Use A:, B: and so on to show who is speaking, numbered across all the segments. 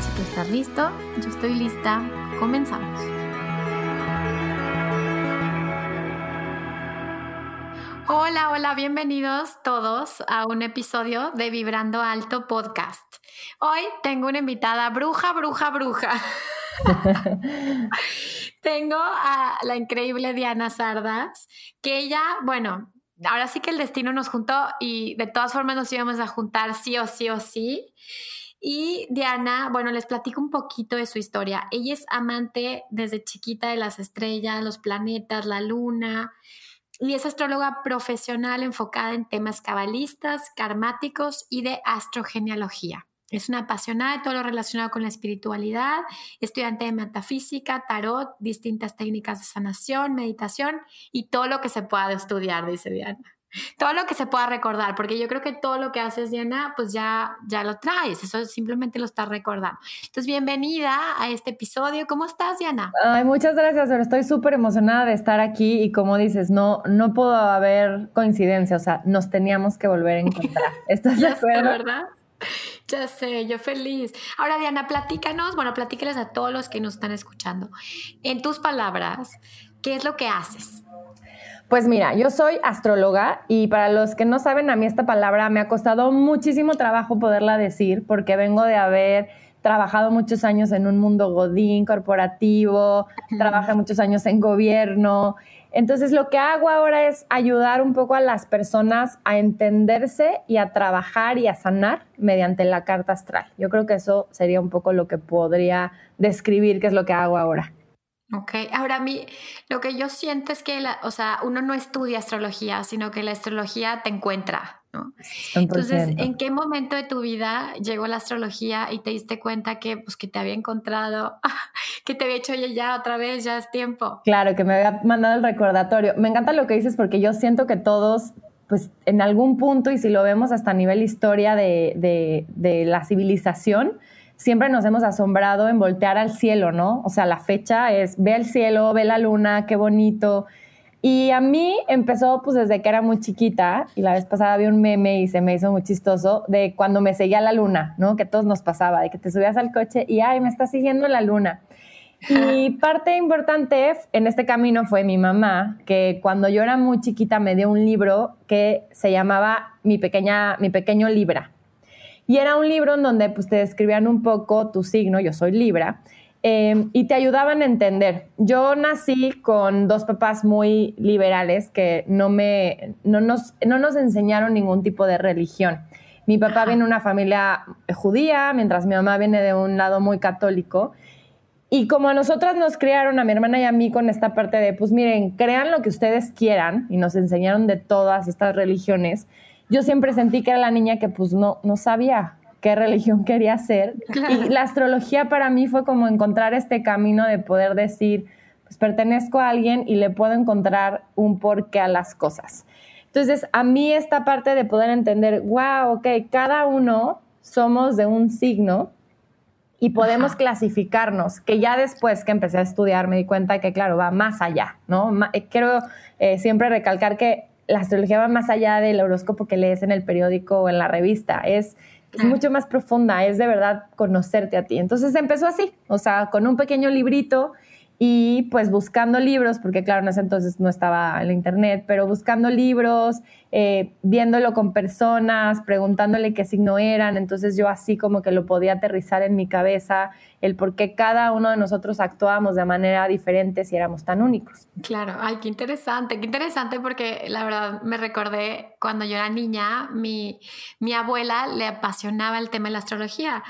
A: Si tú estás listo, yo estoy lista, comenzamos. Hola, hola, bienvenidos todos a un episodio de Vibrando Alto Podcast. Hoy tengo una invitada bruja, bruja, bruja. tengo a la increíble Diana Sardas, que ella, bueno, ahora sí que el destino nos juntó y de todas formas nos íbamos a juntar sí o sí o sí. Y Diana, bueno, les platico un poquito de su historia. Ella es amante desde chiquita de las estrellas, los planetas, la luna, y es astróloga profesional enfocada en temas cabalistas, karmáticos y de astrogenealogía. Es una apasionada de todo lo relacionado con la espiritualidad, estudiante de metafísica, tarot, distintas técnicas de sanación, meditación y todo lo que se pueda estudiar, dice Diana todo lo que se pueda recordar, porque yo creo que todo lo que haces, Diana, pues ya, ya lo traes, eso simplemente lo estás recordando. Entonces, bienvenida a este episodio. ¿Cómo estás, Diana?
B: Ay, muchas gracias, pero estoy súper emocionada de estar aquí y como dices, no, no puedo haber coincidencia, o sea, nos teníamos que volver a encontrar. ¿Estás de acuerdo?
A: ¿verdad? Ya sé, yo feliz. Ahora, Diana, platícanos, bueno, platícales a todos los que nos están escuchando. En tus palabras, ¿qué es lo que haces?
B: Pues mira, yo soy astróloga y para los que no saben, a mí esta palabra me ha costado muchísimo trabajo poderla decir porque vengo de haber trabajado muchos años en un mundo godín, corporativo, trabajé muchos años en gobierno. Entonces lo que hago ahora es ayudar un poco a las personas a entenderse y a trabajar y a sanar mediante la carta astral. Yo creo que eso sería un poco lo que podría describir qué es lo que hago ahora.
A: Ok, ahora a mí lo que yo siento es que, la, o sea, uno no estudia astrología, sino que la astrología te encuentra, ¿no? Entonces, ¿en qué momento de tu vida llegó la astrología y te diste cuenta que, pues, que te había encontrado, que te había hecho ya otra vez, ya es tiempo?
B: Claro, que me había mandado el recordatorio. Me encanta lo que dices porque yo siento que todos pues en algún punto, y si lo vemos hasta a nivel historia de, de, de la civilización, siempre nos hemos asombrado en voltear al cielo, ¿no? O sea, la fecha es ve al cielo, ve la luna, qué bonito. Y a mí empezó pues desde que era muy chiquita y la vez pasada vi un meme y se me hizo muy chistoso de cuando me seguía la luna, ¿no? Que todos nos pasaba, de que te subías al coche y ay, me está siguiendo la luna. Y parte importante en este camino fue mi mamá, que cuando yo era muy chiquita me dio un libro que se llamaba Mi pequeña mi pequeño Libra. Y era un libro en donde pues, te describían un poco tu signo, yo soy Libra, em, y te ayudaban a entender. Yo nací con dos papás muy liberales que no, me, no, nos, no nos enseñaron ningún tipo de religión. Mi papá viene de una familia judía, mientras mi mamá viene de un lado muy católico. Y como a nosotras nos criaron, a mi hermana y a mí, con esta parte de, pues miren, crean lo que ustedes quieran, y nos enseñaron de todas estas religiones, yo siempre sentí que era la niña que pues no, no sabía qué religión quería ser. Y la astrología para mí fue como encontrar este camino de poder decir, pues pertenezco a alguien y le puedo encontrar un porqué a las cosas. Entonces, a mí esta parte de poder entender, wow, ok, cada uno somos de un signo y podemos clasificarnos, que ya después que empecé a estudiar me di cuenta que, claro, va más allá, ¿no? Eh, quiero eh, siempre recalcar que la astrología va más allá del horóscopo que lees en el periódico o en la revista, es, es ah. mucho más profunda, es de verdad conocerte a ti. Entonces empezó así, o sea, con un pequeño librito y pues buscando libros, porque claro, en ese entonces no estaba en internet, pero buscando libros, eh, viéndolo con personas, preguntándole qué signo eran, entonces yo así como que lo podía aterrizar en mi cabeza el por qué cada uno de nosotros actuábamos de manera diferente si éramos tan únicos.
A: Claro, ay, qué interesante, qué interesante porque la verdad me recordé cuando yo era niña, mi, mi abuela le apasionaba el tema de la astrología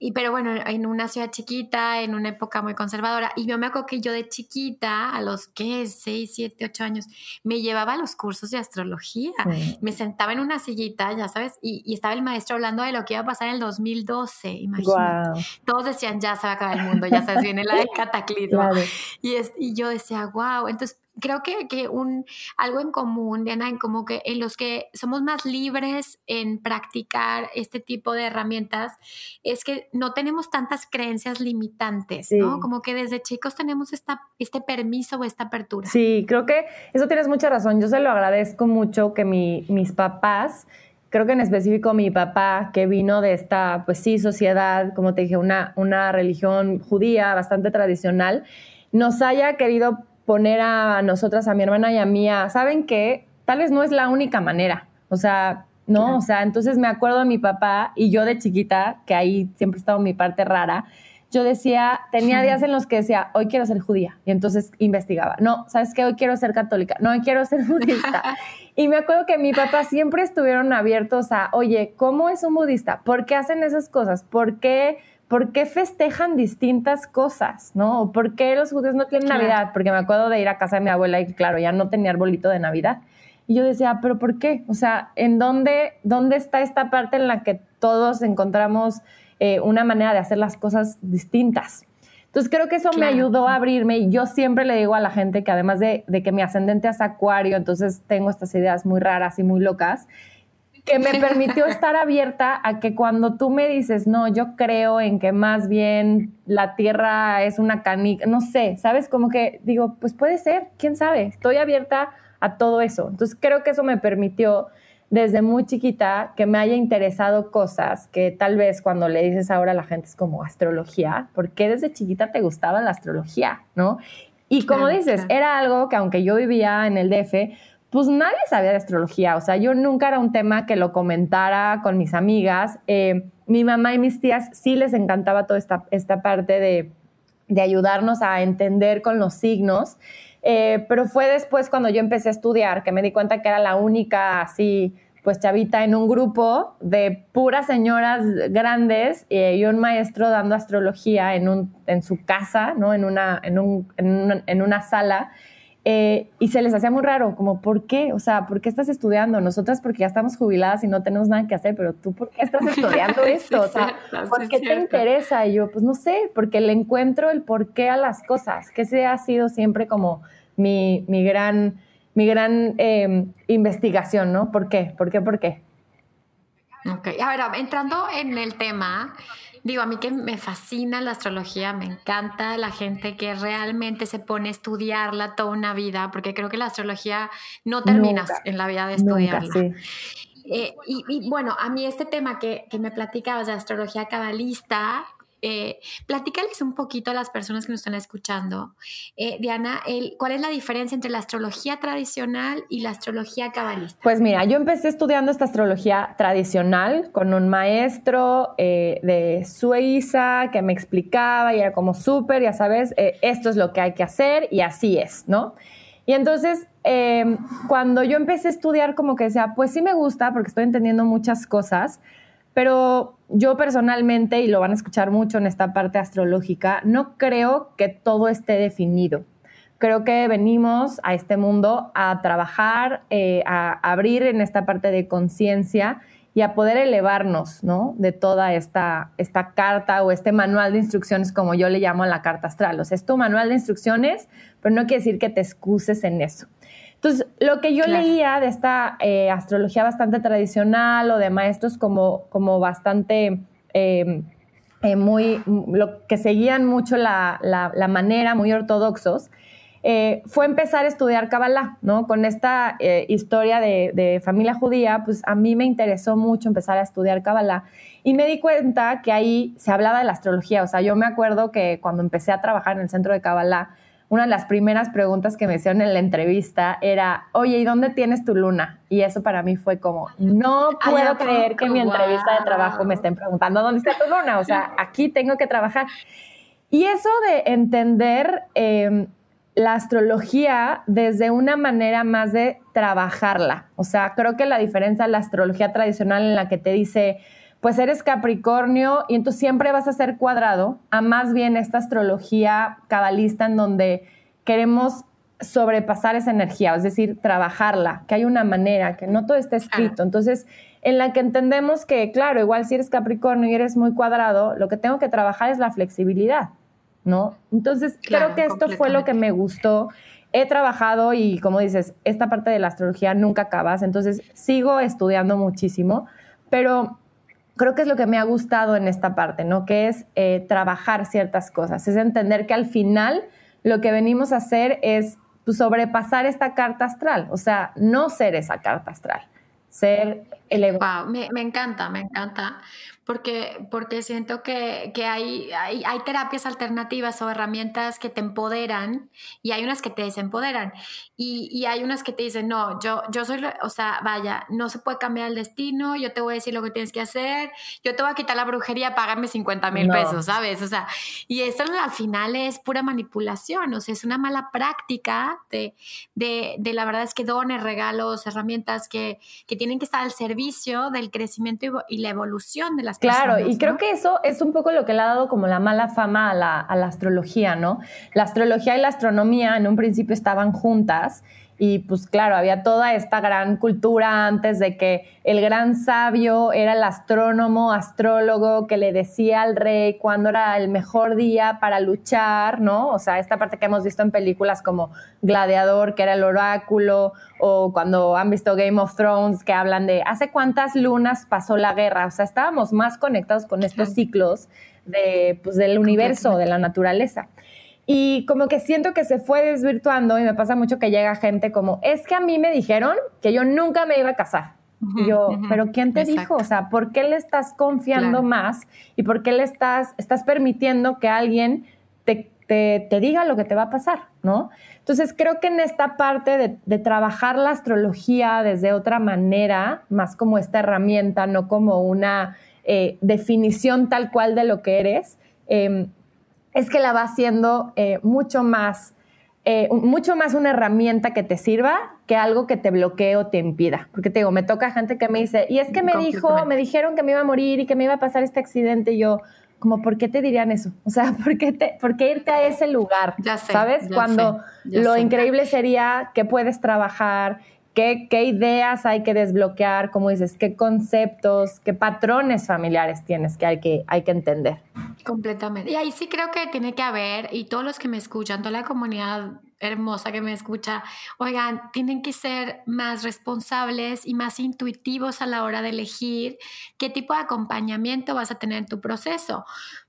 A: y pero bueno, en una ciudad chiquita, en una época muy conservadora. Y yo me acuerdo que yo de chiquita, a los que 6, 7, 8 años, me llevaba a los cursos de astrología. Me sentaba en una sillita, ya sabes, y, estaba el maestro hablando de lo que iba a pasar en el 2012, imagínate. Todos decían, ya se va a acabar el mundo, ya sabes, viene la de cataclismo. Y, es, y yo decía, wow. Entonces, creo que, que, un, algo en común, Diana, en como que en los que somos más libres en practicar este tipo de herramientas, es que no tenemos tantas creencias limitantes, ¿no? Como que desde chicos tenemos esta, este permiso o esta apertura.
B: Sí, creo que eso tienes mucha razón. Yo se lo agradezco mucho que mi, mis papás creo que en específico mi papá, que vino de esta, pues sí, sociedad, como te dije, una, una religión judía bastante tradicional, nos haya querido poner a nosotras, a mi hermana y a mí, ¿saben qué? Tal vez no es la única manera. O sea, no, o sea, entonces me acuerdo de mi papá y yo de chiquita, que ahí siempre estaba mi parte rara, yo decía, tenía días en los que decía, hoy quiero ser judía. Y entonces investigaba. No, ¿sabes qué? Hoy quiero ser católica. No, hoy quiero ser budista. y me acuerdo que mi papá siempre estuvieron abiertos a, oye, ¿cómo es un budista? ¿Por qué hacen esas cosas? ¿Por qué ¿por qué festejan distintas cosas? ¿No? ¿Por qué los judíos no tienen Navidad? Porque me acuerdo de ir a casa de mi abuela y claro, ya no tenía arbolito de Navidad. Y yo decía, ¿pero por qué? O sea, ¿en dónde, dónde está esta parte en la que todos encontramos eh, una manera de hacer las cosas distintas? Entonces creo que eso me ayudó a abrirme y yo siempre le digo a la gente que además de, de que mi ascendente es acuario, entonces tengo estas ideas muy raras y muy locas, que me permitió estar abierta a que cuando tú me dices, no, yo creo en que más bien la tierra es una canica, no sé, ¿sabes? Como que digo, pues puede ser, quién sabe, estoy abierta a todo eso. Entonces creo que eso me permitió desde muy chiquita que me haya interesado cosas que tal vez cuando le dices ahora a la gente es como astrología, ¿por qué desde chiquita te gustaba la astrología? ¿No? Y como dices, era algo que aunque yo vivía en el DF, pues nadie sabía de astrología, o sea, yo nunca era un tema que lo comentara con mis amigas. Eh, mi mamá y mis tías sí les encantaba toda esta, esta parte de, de ayudarnos a entender con los signos, eh, pero fue después cuando yo empecé a estudiar que me di cuenta que era la única así pues chavita en un grupo de puras señoras grandes eh, y un maestro dando astrología en, un, en su casa, ¿no? en, una, en, un, en, una, en una sala. Eh, y se les hacía muy raro, como, ¿por qué? O sea, ¿por qué estás estudiando? Nosotras porque ya estamos jubiladas y no tenemos nada que hacer, pero tú, ¿por qué estás estudiando esto? O sea, ¿por qué te interesa? Y yo, pues no sé, porque le encuentro el porqué a las cosas, que ese ha sido siempre como mi, mi gran, mi gran em, investigación, ¿no? ¿Por qué? ¿Por qué? ¿Por qué?
A: Ok, a ver, entrando en el tema, Digo, a mí que me fascina la astrología, me encanta la gente que realmente se pone a estudiarla toda una vida, porque creo que la astrología no termina en la vida de estudiarla. Eh, y, bueno, a mí este tema que, que me platicabas de astrología cabalista, eh, platícales un poquito a las personas que nos están escuchando, eh, Diana, ¿cuál es la diferencia entre la astrología tradicional y la astrología cabalista?
B: Pues mira, yo empecé estudiando esta astrología tradicional con un maestro eh, de Suiza que me explicaba y era como súper, ya sabes, esto es lo que hay que hacer y así es, ¿no? Y entonces, cuando yo empecé a estudiar, como que decía, pues sí me gusta porque estoy entendiendo muchas cosas, pero yo personalmente, y lo van a escuchar mucho en esta parte astrológica, no creo que todo esté definido. Creo que venimos a este mundo a trabajar, eh, a abrir en esta parte de conciencia y a poder elevarnos ¿no? de toda esta, esta carta o este manual de instrucciones, como yo le llamo a la carta astral. O sea, es tu manual de instrucciones, pero no quiere decir que te excuses en eso. Entonces, lo que yo leía de esta eh, astrología bastante tradicional o de maestros como, como bastante... Em, eh, muy, lo que seguían mucho la, la, manera, muy ortodoxos, eh, fue empezar a estudiar Kabbalah, ¿no? Con esta historia de, de, familia judía, pues a mí me interesó mucho empezar a estudiar Kabbalah. Y me di cuenta que ahí se hablaba de la astrología, o sea, yo me acuerdo que cuando empecé a trabajar en el centro de Kabbalah, una de las primeras preguntas que me hicieron en la entrevista era, oye, ¿y dónde tienes tu luna? Y eso para mí fue como, no puedo creer que en mi entrevista de trabajo me estén preguntando, ¿dónde está tu luna? O sea, aquí tengo que trabajar. Y eso de entender em, la astrología desde una manera más de trabajarla. O sea, creo que la diferencia de la astrología tradicional en la que te dice, pues eres Capricornio y entonces siempre vas a ser cuadrado, a más bien esta astrología cabalista en donde queremos sobrepasar esa energía, es decir, trabajarla, que hay una manera, que no todo está escrito. Entonces, en la que entendemos que, claro, igual si eres Capricornio y eres muy cuadrado, lo que tengo que trabajar es la flexibilidad, ¿no? Entonces, creo que esto fue lo que me gustó. He trabajado y, como dices, esta parte de la astrología nunca acabas, entonces sigo estudiando muchísimo, pero creo que es lo que me ha gustado en esta parte, ¿no? Que es eh, trabajar ciertas cosas, es entender que al final lo que venimos a hacer es pues, sobrepasar esta carta astral, o sea, no ser esa carta astral, ser
A: Wow, me, me encanta, me encanta porque, porque siento que, que hay, hay, hay, terapias alternativas o herramientas que te empoderan y hay unas que te desempoderan. Y, y, hay unas que te dicen, no, yo, yo soy, o sea, vaya, no se puede cambiar el destino, yo te voy a decir lo que tienes que hacer, yo te voy a quitar la brujería, págame 50 mil pesos, ¿sabes? O sea, y esto al final es pura manipulación, o sea, es una mala práctica de, de, de la verdad es que dones, regalos, herramientas que, que tienen que estar al servicio del crecimiento y, la evolución de las
B: Claro, y creo que eso es un poco lo que le ha dado como la mala fama a la, a la astrología, ¿no? La astrología y la astronomía en un principio estaban juntas y pues claro, había toda esta gran cultura antes de que el gran sabio era el astrónomo, astrólogo que le decía al rey cuándo era el mejor día para luchar, ¿no? O sea, esta parte que hemos visto en películas como Gladiador, que era el oráculo, o cuando han visto Game of Thrones, que hablan de hace cuántas lunas pasó la guerra. O sea, estábamos más conectados con estos ciclos de, pues, del universo, de la naturaleza. Y como que siento que se fue desvirtuando y me pasa mucho que llega gente como, es que a mí me dijeron que yo nunca me iba a casar. y yo, pero ¿quién te dijo? O sea, ¿por qué le estás confiando más y por qué le estás, estás permitiendo que alguien te, te, te, diga lo que te va a pasar, ¿no? Entonces creo que en esta parte de, de, trabajar la astrología desde otra manera, más como esta herramienta, no como una eh, definición tal cual de lo que eres, eh, es que la va haciendo eh, mucho más, eh, mucho más una herramienta que te sirva que algo que te bloquee o te impida. Porque te digo, me toca gente que me dice, y es que me dijo, me dijeron que me iba a morir y que me iba a pasar este accidente. Y yo, como, ¿por qué te dirían eso? O sea, ¿por qué, te, por qué irte a ese lugar?
A: Ya sé,
B: ¿Sabes?
A: ya
B: Cuando
A: sé, ya
B: lo
A: sé.
B: increíble sería que puedes trabajar, qué, ideas hay que desbloquear, como dices, qué conceptos, qué patrones familiares tienes que hay que, hay que entender.
A: Completamente. Y ahí sí creo que tiene que haber, y todos los que me escuchan, toda la comunidad hermosa que me escucha, oigan, tienen que ser más responsables y más intuitivos a la hora de elegir qué tipo de acompañamiento vas a tener en tu proceso.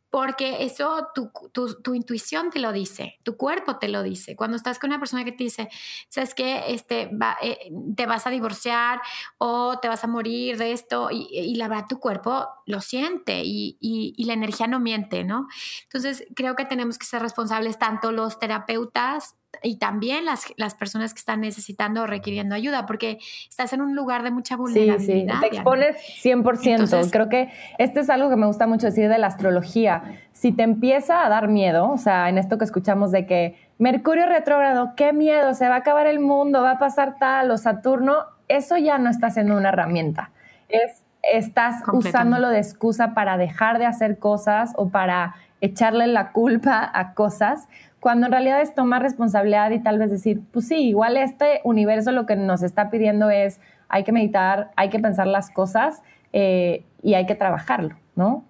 A: Porque eso tu, tu, tu, intuición te lo dice, tu cuerpo te lo dice. Cuando estás con una persona que te dice, sabes que este, va, eh, te vas a divorciar o te vas a morir de esto, y, y la verdad tu cuerpo lo siente y, y, y, la energía no miente, ¿no? Entonces creo que tenemos que ser responsables tanto los terapeutas y también las, las personas que están necesitando o requiriendo ayuda, porque estás en un lugar de mucha vulnerabilidad.
B: Sí, sí, te expones 100%. Entonces, Creo que este es algo que me gusta mucho decir de la astrología. Si te empieza a dar miedo, o sea, en esto que escuchamos de que Mercurio retrógrado, qué miedo, se va a acabar el mundo, va a pasar tal, o Saturno, eso ya no está siendo una herramienta. Es, estás usándolo de excusa para dejar de hacer cosas o para echarle la culpa a cosas cuando en realidad es tomar responsabilidad y tal vez decir, pues sí, igual este universo lo que nos está pidiendo es, hay que meditar, hay que pensar las cosas eh, y hay que trabajarlo, ¿no?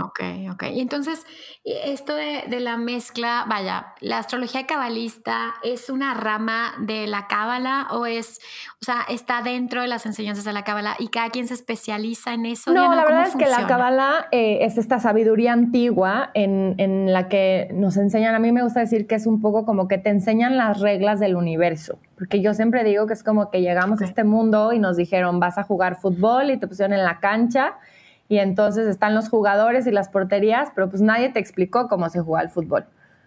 A: Ok, ok. Y entonces, esto de, de, la mezcla, vaya, ¿la astrología cabalista es una rama de la cábala o es, o sea, está dentro de las enseñanzas de la cábala y cada quien se especializa en eso?
B: No, la verdad es funciona? que la cábala eh, es esta sabiduría antigua en, en la que nos enseñan, a mí me gusta decir que es un poco como que te enseñan las reglas del universo, porque yo siempre digo que es como que llegamos okay. a este mundo y nos dijeron, vas a jugar fútbol y te pusieron en la cancha y entonces están los jugadores y las porterías, pero pues nadie te explicó cómo se juega el fútbol.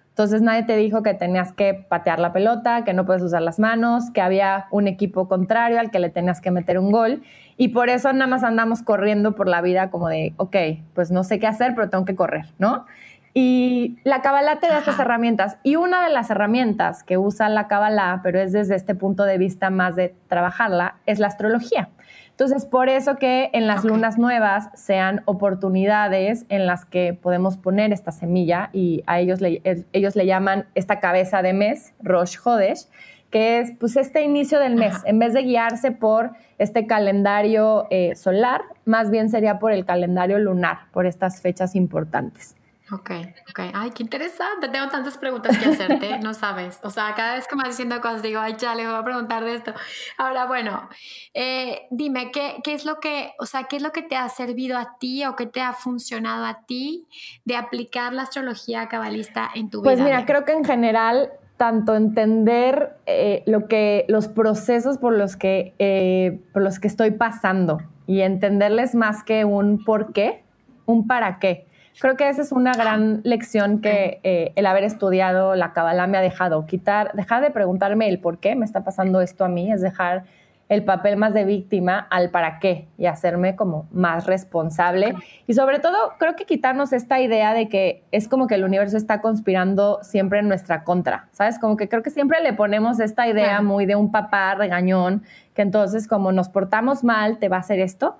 B: Entonces nadie te dijo que tenías que patear la pelota, que no puedes usar las manos, que había un equipo contrario al que le tenías que meter un gol. Y por eso nada más andamos corriendo por la vida como de, ok, pues no sé qué hacer, pero tengo que correr, ¿no? Y la Kabbalah te da estas herramientas. Y una de las herramientas que usa la Kabbalah, pero es desde este punto de vista más de trabajarla, es la astrología. Entonces, por eso que en las lunas nuevas sean oportunidades en las que podemos poner esta semilla y a ellos le, ellos le llaman esta cabeza de mes, Rosh Hodesh, que es pues este inicio del mes. En vez de guiarse por este calendario eh, solar, más bien sería por el calendario lunar, por estas fechas importantes.
A: Ok, ok. Ay, qué interesante. Tengo tantas preguntas que hacerte, no sabes. O sea, cada vez que me vas diciendo cosas, digo, ay, ya le voy a preguntar de esto. Ahora, bueno, eh, dime, ¿qué, ¿qué, es lo que, o sea, qué es lo que te ha servido a ti o qué te ha funcionado a ti de aplicar la astrología cabalista en tu
B: pues
A: vida?
B: Pues mira, creo que en general, tanto entender eh, lo que, los procesos por los que, eh, por los que estoy pasando y entenderles más que un por qué, un para qué. Creo que esa es una gran lección que eh, el haber estudiado la Kabbalah me ha dejado. Quitar, dejar de preguntarme el por qué me está pasando esto a mí, es dejar el papel más de víctima al para qué y hacerme como más responsable. Y sobre todo, creo que quitarnos esta idea de que es como que el universo está conspirando siempre en nuestra contra, ¿sabes? Como que creo que siempre le ponemos esta idea muy de un papá regañón, que entonces como nos portamos mal, te va a hacer esto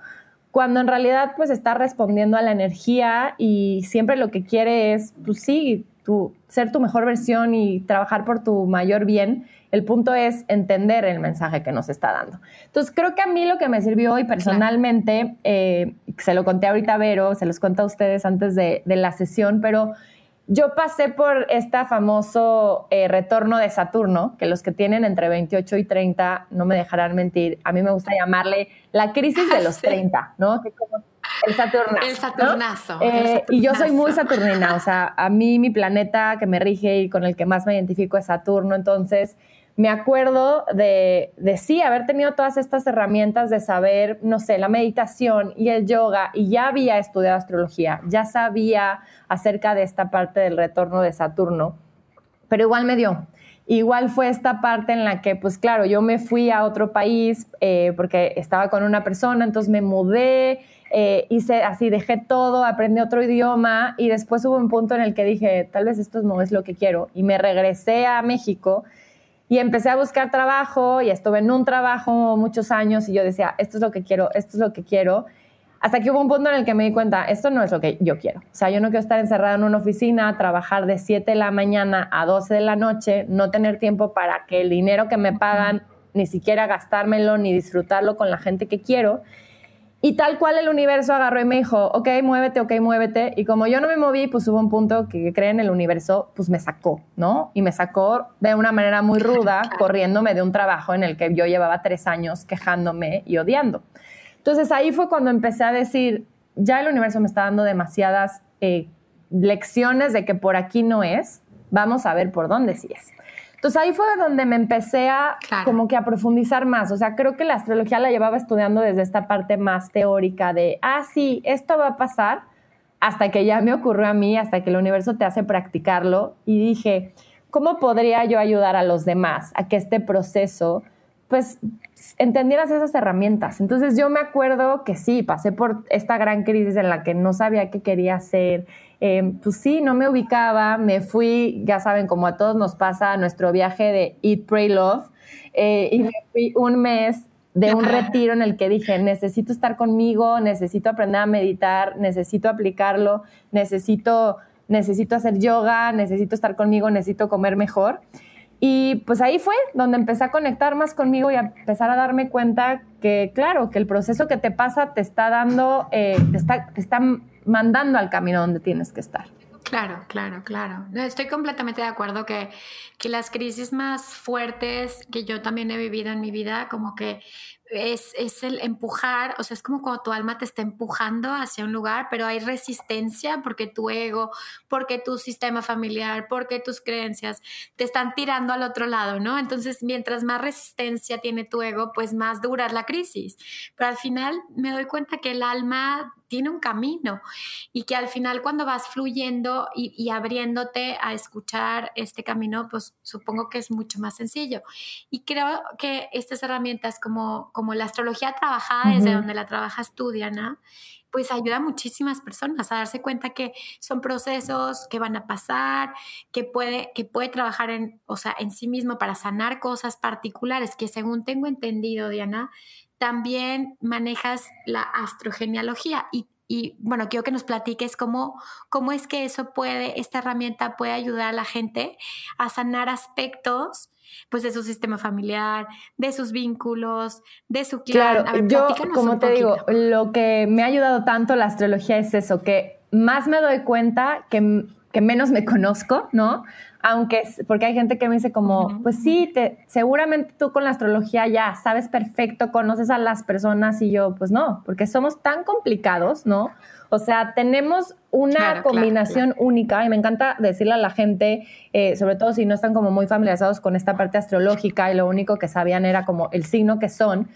B: cuando en realidad pues está respondiendo a la energía y siempre lo que quiere es, pues sí, tu, ser tu mejor versión y trabajar por tu mayor bien. El punto es entender el mensaje que nos está dando. Entonces, creo que a mí lo que me sirvió hoy personalmente, eh, se lo conté ahorita a Vero, se los cuento a ustedes antes de, de la sesión, pero yo pasé por este famoso eh, retorno de Saturno, que los que tienen entre 28 y 30 no me dejarán mentir. A mí me gusta llamarle la crisis de los 30, ¿no? Que como el Saturnazo.
A: El Saturnazo,
B: eh, Y yo soy muy saturnina, o sea, a mí mi planeta que me rige y con el que más me identifico es Saturno, entonces me acuerdo de, sí, haber tenido todas estas herramientas de saber, no sé, la meditación y el yoga, y ya había estudiado astrología, ya sabía acerca de esta parte del retorno de Saturno, pero igual me dio. Igual fue esta parte en la que, pues claro, yo me fui a otro país eh, porque estaba con una persona, entonces me mudé, eh, hice así, dejé todo, aprendí otro idioma y después hubo un punto en el que dije, tal vez esto no es lo que quiero y me regresé a México y empecé a buscar trabajo y estuve en un trabajo muchos años y yo decía, esto es lo que quiero, esto es lo que quiero. Hasta que hubo un punto en el que me di cuenta, esto no es lo que yo quiero. O sea, yo no quiero estar encerrada en una oficina, trabajar de 7 de la mañana a 12 de la noche, no tener tiempo para que el dinero que me pagan ni siquiera gastármelo ni disfrutarlo con la gente que quiero. Y tal cual el universo agarró y me dijo, ok, muévete, ok, muévete. Y como yo no me moví, pues hubo un punto que creen el universo, pues me sacó, ¿no? Y me sacó de una manera muy ruda, corriéndome de un trabajo en el que yo llevaba tres años quejándome y odiando. Entonces ahí fue cuando empecé a decir, ya el universo me está dando demasiadas eh, lecciones de que por aquí no es, vamos a ver por dónde sí es. Entonces ahí fue donde me empecé a como que a profundizar más. O sea, creo que la astrología la llevaba estudiando desde esta parte más teórica de, ah, sí, esto va a pasar, hasta que ya me ocurrió a mí, hasta que el universo te hace practicarlo. Y dije, ¿cómo podría yo ayudar a los demás a que este proceso, pues, entendieras esas herramientas? Entonces yo me acuerdo que sí, pasé por esta gran crisis en la que no sabía qué quería hacer Em, pues sí, no me ubicaba, me fui, ya saben, como a todos nos pasa, nuestro viaje de Eat, Pray, Love, eh, y me fui un mes de un retiro en el que dije, necesito estar conmigo, necesito aprender a meditar, necesito aplicarlo, necesito, necesito hacer yoga, necesito estar conmigo, necesito comer mejor. Y pues ahí fue donde empecé a conectar más conmigo y a empezar a darme cuenta que, claro, que el proceso que te pasa te está dando, eh, te, está, te está mandando al camino donde tienes que estar.
A: Claro, claro, claro. Estoy completamente de acuerdo que, que, las crisis más fuertes que yo también he vivido en mi vida, como que es, es, el empujar, o sea, es como cuando tu alma te está empujando hacia un lugar, pero hay resistencia porque tu ego, porque tu sistema familiar, porque tus creencias te están tirando al otro lado, ¿no? Entonces, mientras más resistencia tiene tu ego, pues más dura la crisis. Pero al final me doy cuenta que el alma tiene un camino y que al final cuando vas fluyendo y, abriéndote a escuchar este camino, pues supongo que es mucho más sencillo. Y creo que estas herramientas como la astrología trabajada desde donde la trabajas tú, Diana, pues ayuda a muchísimas personas a darse cuenta que son procesos que van a pasar, que puede, que puede trabajar en, o sea, en sí mismo para sanar cosas particulares que según tengo entendido, Diana, también manejas la astrogenealogía y, y, bueno, quiero que nos platiques cómo, cómo es que eso puede, esta herramienta puede ayudar a la gente a sanar aspectos pues de su sistema familiar, de sus vínculos, de su
B: clan. Claro, yo como te digo, lo que me ha ayudado tanto la astrología es eso, que más me doy cuenta que, que menos me conozco, ¿no? aunque, porque hay gente que me dice como, pues sí, te, seguramente tú con la astrología ya sabes perfecto, conoces a las personas y yo, pues no, porque somos tan complicados, ¿no? O sea, tenemos una combinación única y me encanta decirle a la gente, eh, sobre todo si no están como muy familiarizados con esta parte astrológica y lo único que sabían era como el signo que son,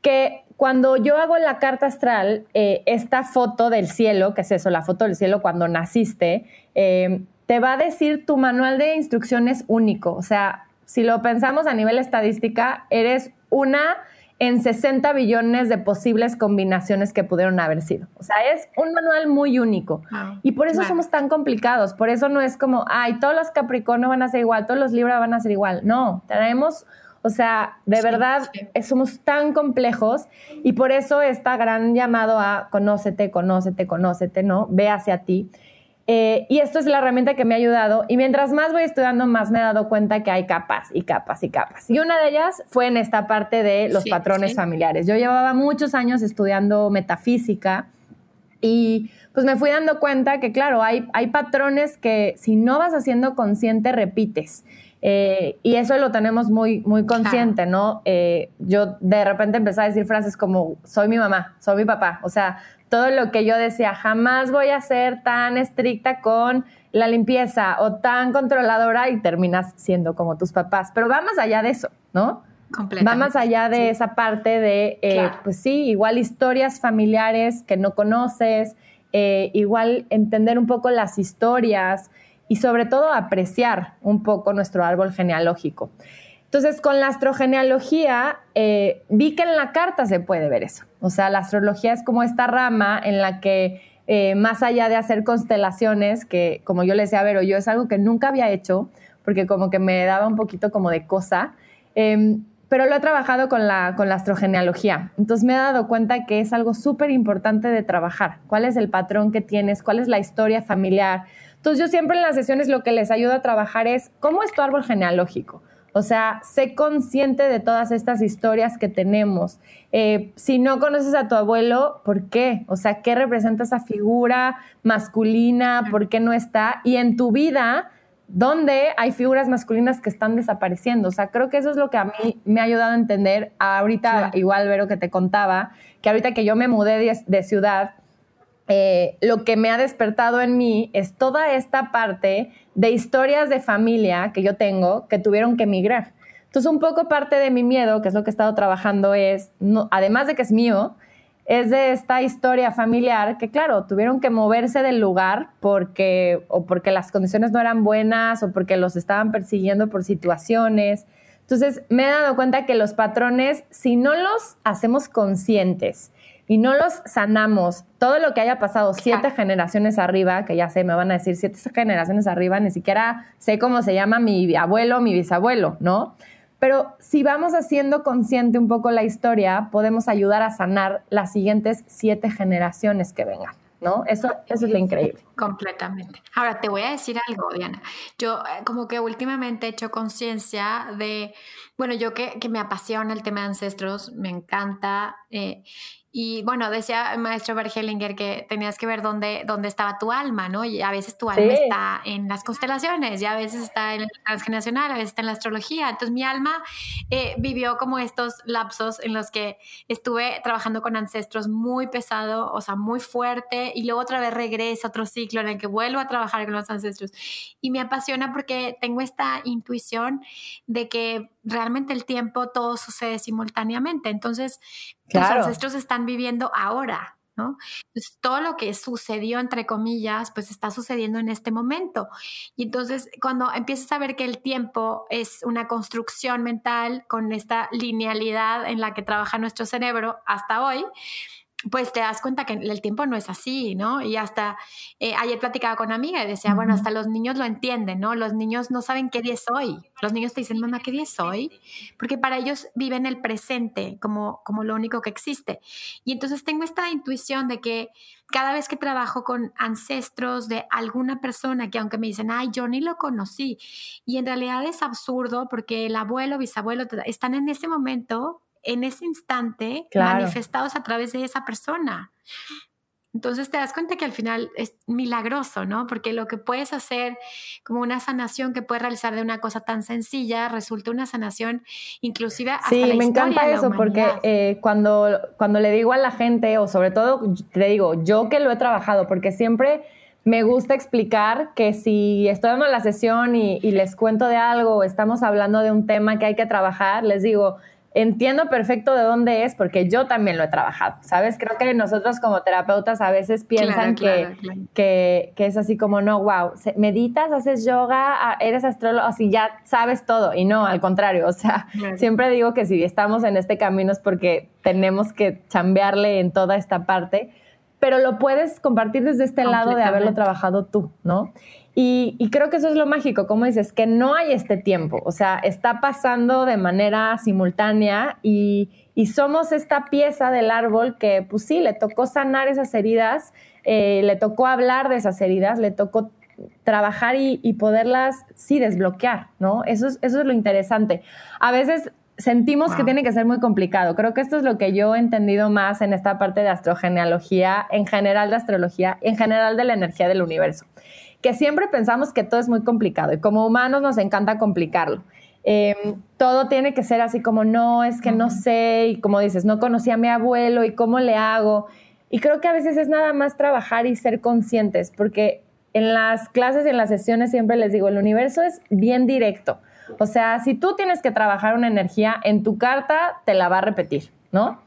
B: que cuando yo hago la carta astral, eh, esta foto del cielo, que es eso, la foto del cielo cuando naciste, eh, te va a decir tu manual de instrucciones único. O sea, si lo pensamos a nivel estadística, eres una en 60 billones de posibles combinaciones que pudieron haber sido. O sea, es un manual muy único. y por eso somos tan complicados. Por eso no es como, ay, todos los Capricornio van a ser igual, todos los Libra van a ser igual. No, tenemos, o sea, de verdad, somos tan complejos y por eso está gran llamado a conócete, conócete, conócete, ¿no? Ve hacia ti. Eh, y esto es la herramienta que me ha ayudado. Y mientras más voy estudiando, más me he dado cuenta que hay capas y capas y capas. Y una de ellas fue en esta parte de los patrones familiares. Yo llevaba muchos años estudiando metafísica y pues me fui dando cuenta que, claro, hay, hay patrones que si no vas haciendo consciente, repites. Eh, y eso lo tenemos muy, muy consciente, ¿no? Eh, yo de repente empecé a decir frases como, soy mi mamá, soy mi papá. O sea, todo lo que yo decía, jamás voy a ser tan estricta con la limpieza o tan controladora y terminas siendo como tus papás. Pero va más allá de eso, ¿no? Va más allá de esa parte de, eh, pues sí, igual historias familiares que no conoces, eh, igual entender un poco las historias y sobre todo apreciar un poco nuestro árbol genealógico. Entonces, con la astrogenealogía, eh, vi que en la carta se puede ver eso. O sea, la astrología es como esta rama en la que, eh, más allá de hacer constelaciones, que como yo le decía a Vero, yo es algo que nunca había hecho, porque como que me daba un poquito como de cosa, em, pero lo he trabajado con la, con la astrogenealogía. Entonces me he dado cuenta que es algo súper importante de trabajar. ¿Cuál es el patrón que tienes? ¿Cuál es la historia familiar? Entonces yo siempre en las sesiones lo que les ayuda a trabajar es cómo es tu árbol genealógico. O sea, sé consciente de todas estas historias que tenemos. Eh, si no conoces a tu abuelo, ¿por qué? O sea, ¿qué representa esa figura masculina? ¿Por qué no está? Y en tu vida, ¿dónde hay figuras masculinas que están desapareciendo? O sea, creo que eso es lo que a mí me ha ayudado a entender. Ahorita, igual, Vero, que te contaba, que ahorita que yo me mudé de ciudad, eh, lo que me ha despertado en mí es toda esta parte de historias de familia que yo tengo que tuvieron que emigrar. Entonces, un poco parte de mi miedo, que es lo que he estado trabajando, es, además de que es mío, es de esta historia familiar que, claro, tuvieron que moverse del lugar porque, o porque las condiciones no eran buenas o porque los estaban persiguiendo por situaciones. Entonces, me he dado cuenta que los patrones, si no los hacemos conscientes, y no los sanamos, todo lo que haya pasado siete generaciones arriba, que ya sé, me van a decir siete generaciones arriba, ni siquiera sé cómo se llama mi abuelo, mi bisabuelo, ¿no? Pero si vamos haciendo consciente un poco la historia, podemos ayudar a sanar las siguientes siete generaciones que vengan. ¿no? Eso, eso es lo increíble.
A: Completamente. Ahora, te voy a decir algo, Diana. Yo eh, como que últimamente he hecho conciencia de, bueno, yo que, que, me apasiona el tema de ancestros, me encanta, eh, y bueno, decía el maestro Bergelinger que tenías que ver dónde, dónde estaba tu alma, ¿no? Y a veces tu alma está en las constelaciones, y a veces está en el transgeneracional, a veces está en la astrología. Entonces mi alma eh, vivió como estos lapsos en los que estuve trabajando con ancestros muy pesado, o sea, muy fuerte, y luego otra vez regresa otro ciclo en el que vuelvo a trabajar con los ancestros. Y me apasiona porque tengo esta intuición de que realmente el tiempo todo sucede simultáneamente. Entonces, los ancestros están viviendo ahora, ¿no? Pues todo lo que sucedió, entre comillas, pues está sucediendo en este momento. Y entonces, cuando empiezas a ver que el tiempo es una construcción mental con esta linealidad en la que trabaja nuestro cerebro hasta hoy, pues te das cuenta que el tiempo no es así, ¿no? Y hasta eh, ayer platicaba con una amiga y decía, bueno, hasta los niños lo entienden, ¿no? Los niños no saben qué día es hoy. Los niños te dicen, mamá, ¿qué día es hoy? Porque para ellos viven el presente como, como lo único que existe. Y entonces tengo esta intuición de que cada vez que trabajo con ancestros de alguna persona que aunque me dicen, ay, yo ni lo conocí, y en realidad es absurdo porque el abuelo, bisabuelo, están en ese momento en ese instante manifestados a través de esa persona. Entonces te das cuenta que al final es milagroso, ¿no? Porque lo que puedes hacer como una sanación que puedes realizar de una cosa tan sencilla resulta una sanación inclusive hasta
B: sí, me encanta eso porque eh, cuando, cuando le digo a la gente, o sobre todo te digo, yo que lo he trabajado, porque siempre me gusta explicar que si estoy dando la sesión y, y les cuento de algo o estamos hablando de un tema que hay que trabajar, les digo, entiendo perfecto de dónde es porque yo también lo he trabajado, ¿sabes? Creo que nosotros como terapeutas a veces piensan que, Que, es así como, no, wow, meditas, haces yoga, ah, eres astrólogo, así ya sabes todo. Y no, al contrario, o sea, siempre digo que si estamos en este camino es porque tenemos que chambearle en toda esta parte, pero lo puedes compartir desde este lado de haberlo trabajado tú, ¿no? Y, creo que eso es lo mágico, como dices, que no hay este tiempo, o sea, está pasando de manera simultánea y, somos esta pieza del árbol que, pues sí, le tocó sanar esas heridas, eh, le tocó hablar de esas heridas, le tocó trabajar y, poderlas, sí, desbloquear, ¿no? Eso es, eso es lo interesante. A veces sentimos que tiene que ser muy complicado. Creo que esto es lo que yo he entendido más en esta parte de astrogenealogía, en general de astrología, en general de la energía del universo que siempre pensamos que todo es muy complicado y como humanos nos encanta complicarlo. Em, todo tiene que ser así como, no, es que no sé, y como dices, no conocí a mi abuelo y cómo le hago. Y creo que a veces es nada más trabajar y ser conscientes, porque en las clases y en las sesiones siempre les digo, el universo es bien directo. O sea, si tú tienes que trabajar una energía, en tu carta te la va a repetir, ¿no?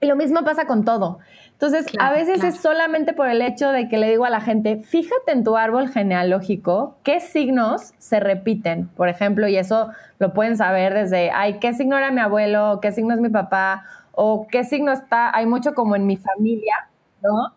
B: Y lo mismo pasa con todo. Entonces, a veces es solamente por el hecho de que le digo a la gente, fíjate en tu árbol genealógico, qué signos se repiten, por ejemplo, y eso lo pueden saber desde, ay, qué signo era mi abuelo, qué signo es mi papá, o qué signo está, hay mucho como en mi familia, ¿no?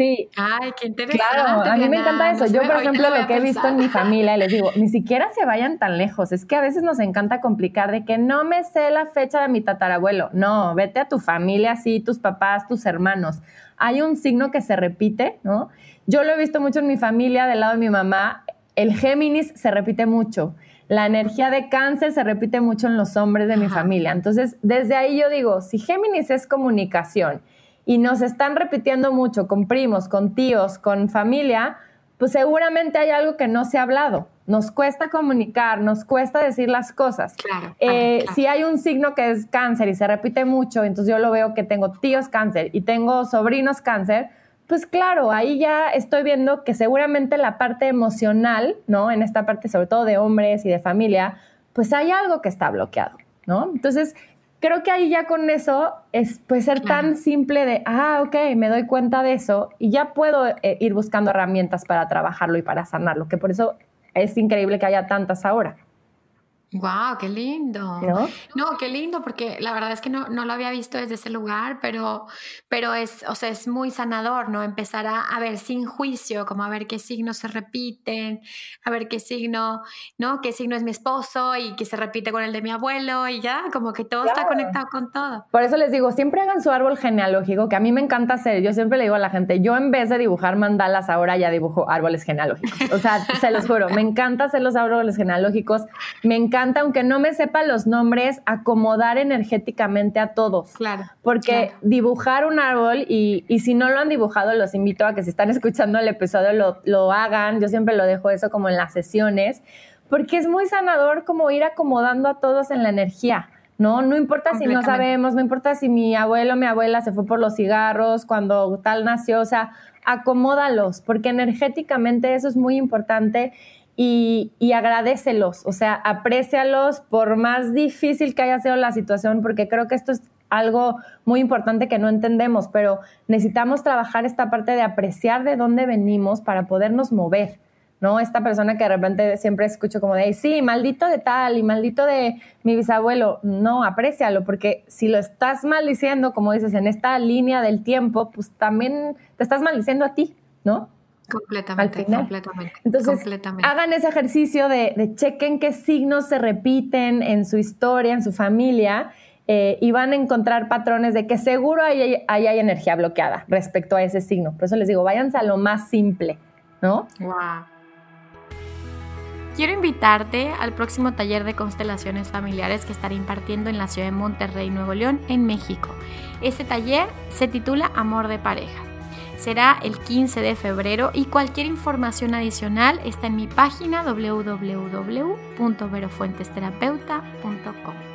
A: Sí. Ay, qué interesante.
B: Claro, a mí me encanta eso. Yo, por ejemplo, lo que he visto en mi familia, les digo, ni siquiera se vayan tan lejos. Es que a veces nos encanta complicar de que no me sé la fecha de mi tatarabuelo. No, vete a tu familia, sí, tus papás, tus hermanos. Hay un signo que se repite, ¿no? Yo lo he visto mucho en mi familia, del lado de mi mamá. El Géminis se repite mucho. La energía de cáncer se repite mucho en los hombres de mi familia. Entonces, desde ahí yo digo, si Géminis es comunicación, y nos están repitiendo mucho con primos, con tíos, con familia, pues seguramente hay algo que no se ha hablado. Nos cuesta comunicar, nos cuesta decir las cosas. Eh, si hay un signo que es cáncer y se repite mucho, entonces yo lo veo que tengo tíos cáncer y tengo sobrinos cáncer, pues claro, ahí ya estoy viendo que seguramente la parte emocional, ¿no? En esta parte sobre todo de hombres y de familia, pues hay algo que está bloqueado, ¿no? Entonces, creo que ahí ya con eso es, puede ser tan simple de, ah, ok, me doy cuenta de eso y ya puedo eh, ir buscando herramientas para trabajarlo y para sanarlo, que por eso es increíble que haya tantas ahora.
A: Wow, qué lindo. ¿No? ¿No? qué lindo, porque la verdad es que no, no, lo había visto desde ese lugar, pero, pero es, o sea, es muy sanador, ¿no? Empezar a, ver sin juicio, como a ver qué signos se repiten, a ver qué signo, ¿no? Qué signo es mi esposo y que se repite con el de mi abuelo y ya, como que todo está conectado con todo.
B: Por eso les digo, siempre hagan su árbol genealógico, que a mí me encanta hacer. Yo siempre le digo a la gente, yo en vez de dibujar mandalas, ahora ya dibujo árboles genealógicos. O sea, se los juro, me encanta hacer los árboles genealógicos, me encanta encanta, aunque no me sepa los nombres, acomodar energéticamente a todos.
A: Claro.
B: Porque dibujar un árbol, y, y, si no lo han dibujado, los invito a que si están escuchando el episodio lo, lo hagan. Yo siempre lo dejo eso como en las sesiones, porque es muy sanador como ir acomodando a todos en la energía. ¿no? No importa si no sabemos, no importa si mi abuelo o mi abuela se fue por los cigarros cuando tal nació, o sea, acomódalos, porque energéticamente eso es muy importante y, y agradecelos, o sea, aprécialos por más difícil que haya sido la situación, porque creo que esto es algo muy importante que no entendemos, pero necesitamos trabajar esta parte de apreciar de dónde venimos para podernos mover. ¿no? Esta persona que de repente siempre escucho como de, sí, maldito de tal y maldito de mi bisabuelo. No, aprécialo, porque si lo estás maldiciendo, como dices, en esta línea del tiempo, pues también te estás maldiciendo a ti, ¿no?
A: Completamente, completamente.
B: Entonces, hagan ese ejercicio de, de, chequen qué signos se repiten en su historia, en su familia, eh, y van a encontrar patrones de que seguro ahí hay, hay, energía bloqueada respecto a ese signo. Por eso les digo, váyanse a lo más simple, ¿no?
A: Wow. Quiero invitarte al próximo taller de constelaciones familiares que estaré impartiendo en la ciudad de Monterrey, Nuevo León, en México. Este taller se titula Amor de pareja. Será el 15 de febrero y cualquier información adicional está en mi página www.verofuentesterapeuta.com.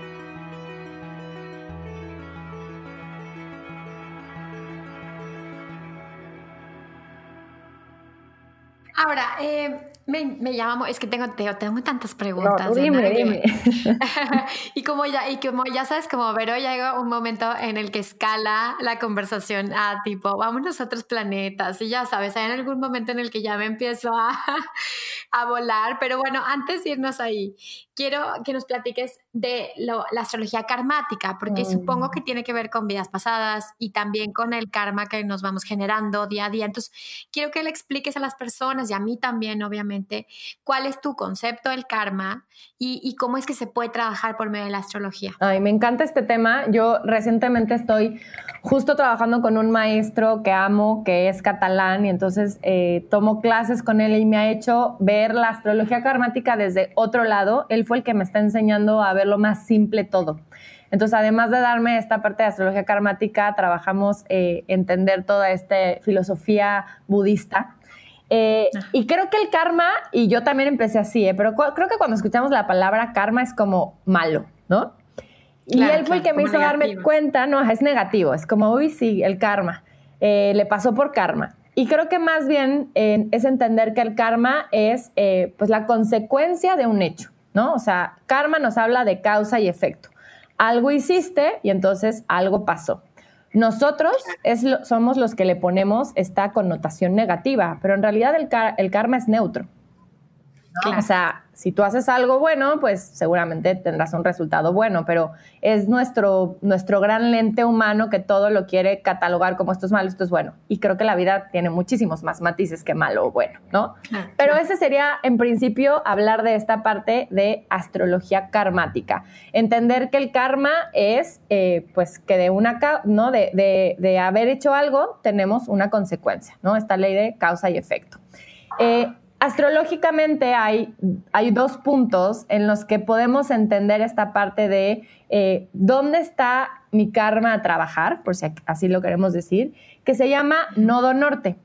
A: Ahora, eh, me, me llama, es que tengo, tengo, tantas preguntas.
B: dime, dime.
A: y como ya, y como ya sabes, como Vero llega un momento en el que escala la conversación a tipo, vámonos a otros planetas. Y ya sabes, hay en algún momento en el que ya me empiezo a, a volar. Pero bueno, antes de irnos ahí, quiero que nos platiques de la astrología karmática, porque supongo que mm. tiene que ver con vidas pasadas y también con el karma que nos vamos generando día a día. Entonces, quiero que le expliques a las personas y a mí también, obviamente, cuál es tu concepto del karma y, cómo es que se puede trabajar por medio de la astrología.
B: Ay, me encanta este tema. Yo recientemente estoy justo trabajando con un maestro que amo, que es catalán, y entonces eh, tomo clases con él y me ha hecho ver la astrología karmática desde otro lado. Él fue el que me está enseñando a ver lo más simple todo. Entonces, además de darme esta parte de astrología karmática, trabajamos eh, entender toda esta filosofía budista. Eh, y creo que el karma, y yo también empecé así, eh, pero creo que cuando escuchamos la palabra karma es como malo, ¿no? y él fue el que me hizo darme cuenta, no, es negativo, es como, uy, sí, el karma, le pasó por karma. Y creo que más bien es entender que el karma es pues la consecuencia de un hecho. ¿No? O sea, karma nos habla de causa y efecto. Algo hiciste y entonces algo pasó. Nosotros somos los que le ponemos esta connotación negativa, pero en realidad el karma es neutro. O sea, si tú haces algo bueno, pues seguramente tendrás un resultado bueno, pero es nuestro, nuestro gran lente humano que todo lo quiere catalogar como esto es malo, esto es bueno. Y creo que la vida tiene muchísimos más matices que malo o bueno, ¿no? pero ese sería, en principio, hablar de esta parte de astrología karmática. Entender que el karma es, eh, pues, que de una, ¿no? De, de, de, haber hecho algo tenemos una consecuencia, ¿no? Esta ley de causa y efecto. Eh, astrológicamente hay, hay dos puntos en los que podemos entender esta parte de eh, dónde está mi karma a trabajar, por si así lo queremos decir, que se llama nodo norte.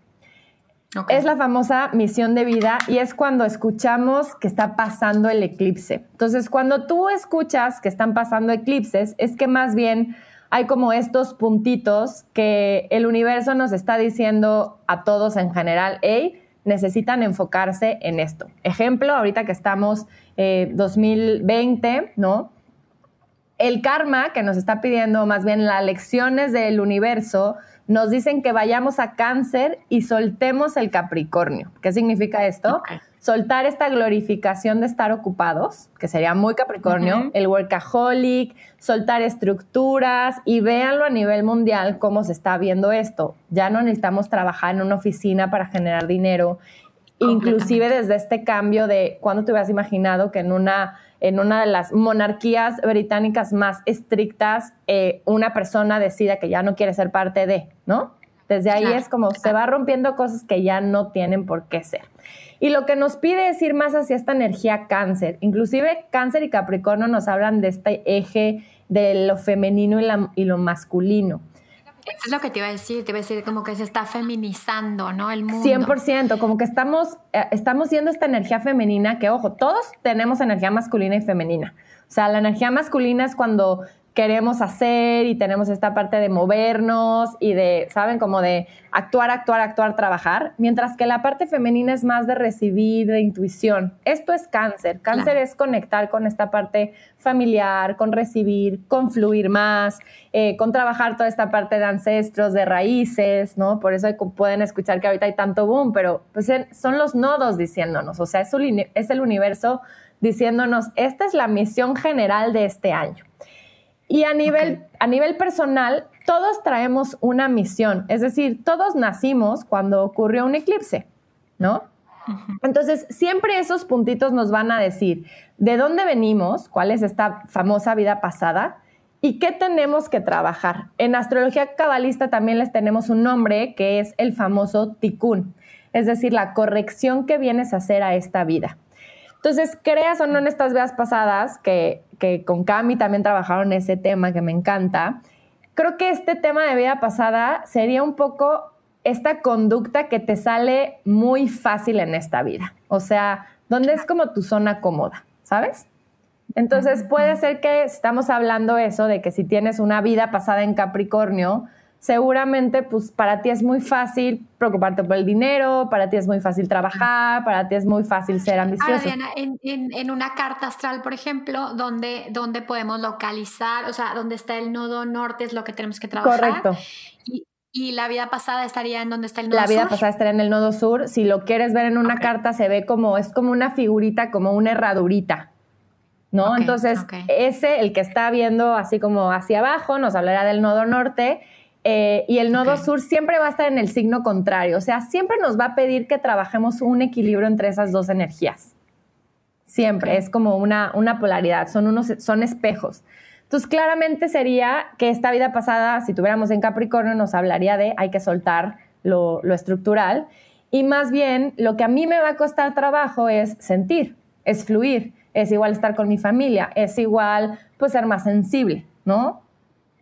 B: Es la famosa misión de vida y es cuando escuchamos que está pasando el eclipse. Entonces, cuando tú escuchas que están pasando eclipses, es que más bien hay como estos puntitos que el universo nos está diciendo a todos en general, hey, necesitan enfocarse en esto. Ejemplo, ahorita que estamos eh, 2020, ¿no? El karma que nos está pidiendo, más bien las lecciones del universo, nos dicen que vayamos a cáncer y soltemos el Capricornio. ¿Qué significa esto? soltar esta glorificación de estar ocupados, que sería muy Capricornio, el workaholic, soltar estructuras y véanlo a nivel mundial cómo se está viendo esto. Ya no necesitamos trabajar en una oficina para generar dinero, inclusive desde este cambio de cuando te hubieras imaginado que en una, en una de las monarquías británicas más estrictas, eh, una persona decida que ya no quiere ser parte de, ¿no? Desde ahí es como se va rompiendo cosas que ya no tienen por qué ser. Y lo que nos pide es ir más hacia esta energía cáncer. Inclusive cáncer y capricornio nos hablan de este eje de lo femenino y, lo masculino.
A: Eso es lo que te iba a decir, te iba a decir como que se está feminizando, ¿no? El mundo.
B: 100%, como que estamos, eh, estamos viendo esta energía femenina, que ojo, todos tenemos energía masculina y femenina. O sea, la energía masculina es cuando queremos hacer y tenemos esta parte de movernos y de, ¿saben? Como de actuar, actuar, actuar, trabajar, mientras que la parte femenina es más de recibir, de intuición. Esto es cáncer. Cáncer es conectar con esta parte familiar, con recibir, con fluir más, eh, con trabajar toda esta parte de ancestros, de raíces, ¿no? Por eso pueden escuchar que ahorita hay tanto boom, pero pues son los nodos diciéndonos, o sea, es el universo diciéndonos, esta es la misión general de este año. Y a nivel, a nivel personal, todos traemos una misión, es decir, todos nacimos cuando ocurrió un eclipse, ¿no? Entonces, siempre esos puntitos nos van a decir de dónde venimos, cuál es esta famosa vida pasada y qué tenemos que trabajar. En astrología cabalista también les tenemos un nombre que es el famoso tikkun, es decir, la corrección que vienes a hacer a esta vida. Entonces, creas o no en estas vidas pasadas, que, con Cami también trabajaron ese tema que me encanta, creo que este tema de vida pasada sería un poco esta conducta que te sale muy fácil en esta vida. O sea, donde es como tu zona cómoda, ¿sabes? Entonces puede ser que estamos hablando eso de que si tienes una vida pasada en Capricornio, seguramente pues para ti es muy fácil preocuparte por el dinero, para ti es muy fácil trabajar, para ti es muy fácil ser ambicioso. Ahora,
A: Diana, en, una carta astral, por ejemplo, donde, donde podemos localizar, o sea, donde está el nodo norte es lo que tenemos que trabajar. Correcto. Y, la vida pasada estaría en donde está el nodo
B: sur. La vida pasada estaría en el nodo sur. Si lo quieres ver en una carta, se ve como, es como una figurita, como una herradurita. ¿No? Entonces, ese, el que está viendo así como hacia abajo, nos hablará del nodo norte eh, y el nodo sur siempre va a estar en el signo contrario, o sea, siempre nos va a pedir que trabajemos un equilibrio entre esas dos energías. Siempre, es como una, una polaridad, son, unos, son espejos. Entonces, claramente sería que esta vida pasada, si tuviéramos en Capricornio, nos hablaría de hay que soltar lo, lo estructural. Y más bien, lo que a mí me va a costar trabajo es sentir, es fluir, es igual estar con mi familia, es igual pues ser más sensible, ¿no?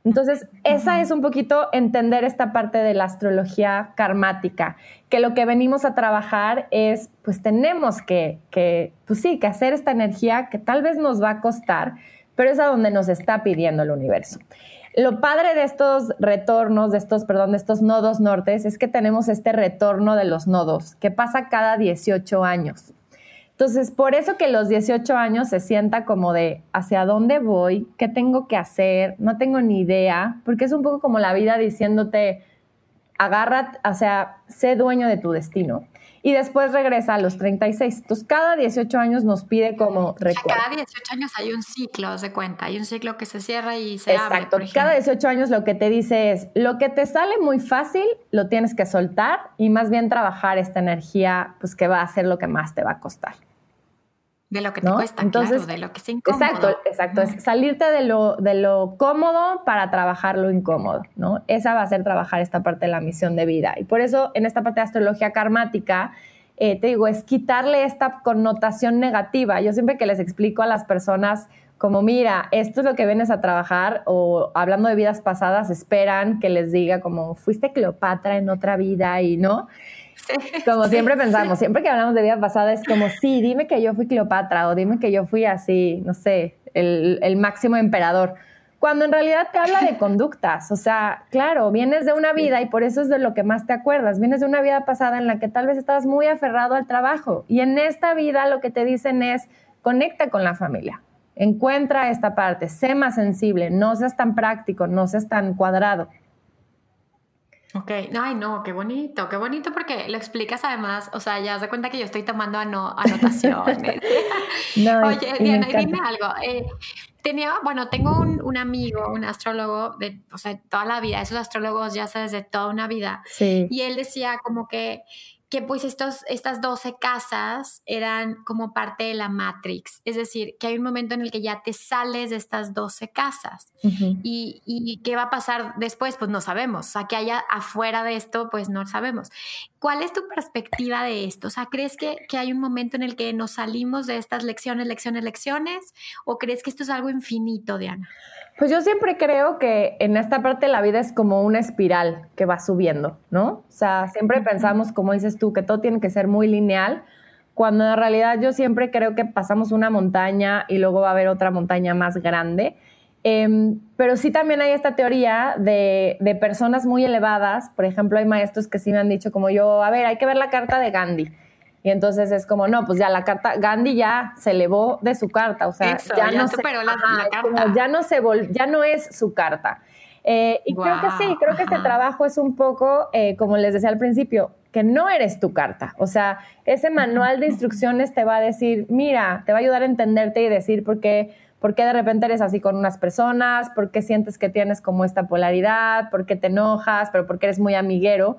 B: Entonces, esa es un poquito entender esta parte de la astrología karmática, que lo que venimos a trabajar es, pues tenemos que, que, pues sí, que hacer esta energía que tal vez nos va a costar, pero es a donde nos está pidiendo el universo. Lo padre de estos retornos, de estos, perdón, de estos nodos nortes, es que tenemos este retorno de los nodos, que pasa cada 18 años. Entonces, por eso que los 18 años se sienta como de hacia dónde voy, qué tengo que hacer, no tengo ni idea, porque es un poco como la vida diciéndote, agarra, o sea, sé dueño de tu destino. Y después regresa a los 36. Entonces, cada 18 años nos pide como
A: recuerdo. Cada 18 años hay un ciclo, se cuenta. Hay un ciclo que se cierra y se abre.
B: Exacto. Cada 18 años lo que te dice es, lo que te sale muy fácil, lo tienes que soltar y más bien trabajar esta energía, pues que va a ser lo que más te va a costar.
A: De lo que te cuesta, Entonces, de lo que es incómodo.
B: Exacto, exacto. Es salirte de lo, de lo cómodo para trabajar lo incómodo, ¿no? Esa va a ser trabajar esta parte de la misión de vida. Y por eso, en esta parte de astrología karmática, eh, te digo, es quitarle esta connotación negativa. Yo siempre que les explico a las personas como, mira, esto es lo que vienes a trabajar, o hablando de vidas pasadas, esperan que les diga como, fuiste Cleopatra en otra vida y no. Como siempre pensamos, siempre que hablamos de vida pasada es como, sí, dime que yo fui Cleopatra o dime que yo fui así, no sé, el, el máximo emperador. Cuando en realidad te habla de conductas, o sea, claro, vienes de una vida y por eso es de lo que más te acuerdas, vienes de una vida pasada en la que tal vez estabas muy aferrado al trabajo y en esta vida lo que te dicen es, conecta con la familia, encuentra esta parte, sé más sensible, no seas tan práctico, no seas tan cuadrado.
A: Ok, ay no, qué bonito, qué bonito porque lo explicas además, o sea, ya se cuenta que yo estoy tomando anotaciones. Oye, Diana, dime algo. Eh, tenía, bueno, tengo un, amigo, un astrólogo de, o sea, toda la vida, esos astrólogos ya sabes, de toda una vida. Sí. Y él decía como que que pues estos, estas 12 casas eran como parte de la Matrix, es decir, que hay un momento en el que ya te sales de estas 12 casas y, y, qué va a pasar después, pues no sabemos, o sea, que haya afuera de esto, pues no sabemos. ¿Cuál es tu perspectiva de esto? O sea, ¿crees que, que hay un momento en el que nos salimos de estas lecciones, lecciones, lecciones? ¿O crees que esto es algo infinito, Diana?
B: Pues yo siempre creo que en esta parte de la vida es como una espiral que va subiendo, ¿no? O sea, siempre pensamos, como dices tú, que todo tiene que ser muy lineal, cuando en realidad yo siempre creo que pasamos una montaña y luego va a haber otra montaña más grande. Em, pero sí también hay esta teoría de, de, personas muy elevadas, por ejemplo, hay maestros que sí me han dicho como yo, a ver, hay que ver la carta de Gandhi. Y entonces es como, no, pues ya la carta, Gandhi ya se elevó de su carta, o sea, ya, no superó la, carta. ya no se ya no es su carta. Eh, y creo que sí, creo que este trabajo es un poco, eh, como les decía al principio, que no eres tu carta. O sea, ese manual de instrucciones te va a decir, mira, te va a ayudar a entenderte y decir por qué, por qué de repente eres así con unas personas, por qué sientes que tienes como esta polaridad, por qué te enojas, pero por qué eres muy amiguero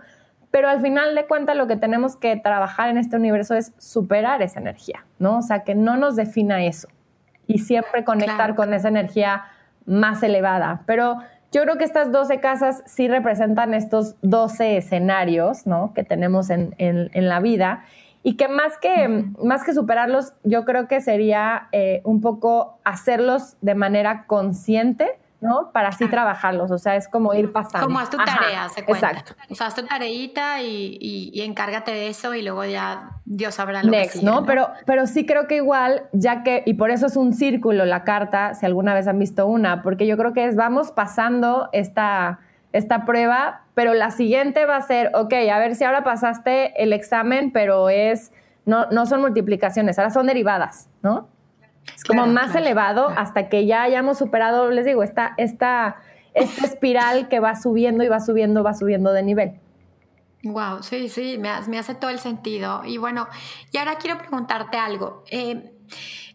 B: pero al final de cuentas lo que tenemos que trabajar en este universo es superar esa energía, ¿no? O sea, que no nos defina eso y siempre conectar con esa energía más elevada. Pero yo creo que estas 12 casas sí representan estos 12 escenarios, ¿no? Que tenemos en, la vida y que más que, más que superarlos, yo creo que sería eh, un poco hacerlos de manera consciente ¿no? Para así trabajarlos, o sea, es como ir pasando.
A: Como haz tu tarea, se cuenta. Exacto. O sea, haz tu tareita y, y, encárgate de eso y luego ya Dios sabrá lo que sigue,
B: ¿no? Pero, pero sí creo que igual, ya que, y por eso es un círculo la carta, si alguna vez han visto una, porque yo creo que es, vamos pasando esta, esta prueba, pero la siguiente va a ser, ok, a ver si ahora pasaste el examen, pero es, no, no son multiplicaciones, ahora son derivadas, ¿no? Es como más elevado hasta que ya hayamos superado, les digo, esta, esta, esta espiral que va subiendo y va subiendo, va subiendo de nivel.
A: Wow, sí, sí, me, hace todo el sentido. Y bueno, y ahora quiero preguntarte algo. Eh,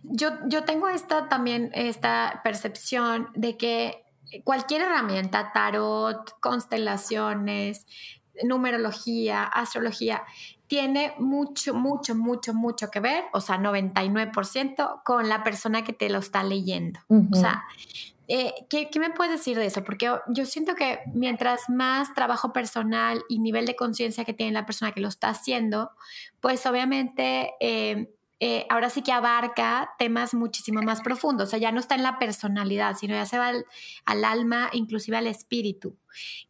A: yo, yo tengo esta también, esta percepción de que cualquier herramienta, tarot, constelaciones, numerología, astrología, tiene mucho, mucho, mucho, mucho que ver, o sea, 99% con la persona que te lo está leyendo. O sea, eh, ¿qué, me puedes decir de eso? Porque yo siento que mientras más trabajo personal y nivel de conciencia que tiene la persona que lo está haciendo, pues obviamente eh, eh, ahora sí que abarca temas muchísimo más profundos. O sea, ya no está en la personalidad, sino ya se va al, alma, inclusive al espíritu.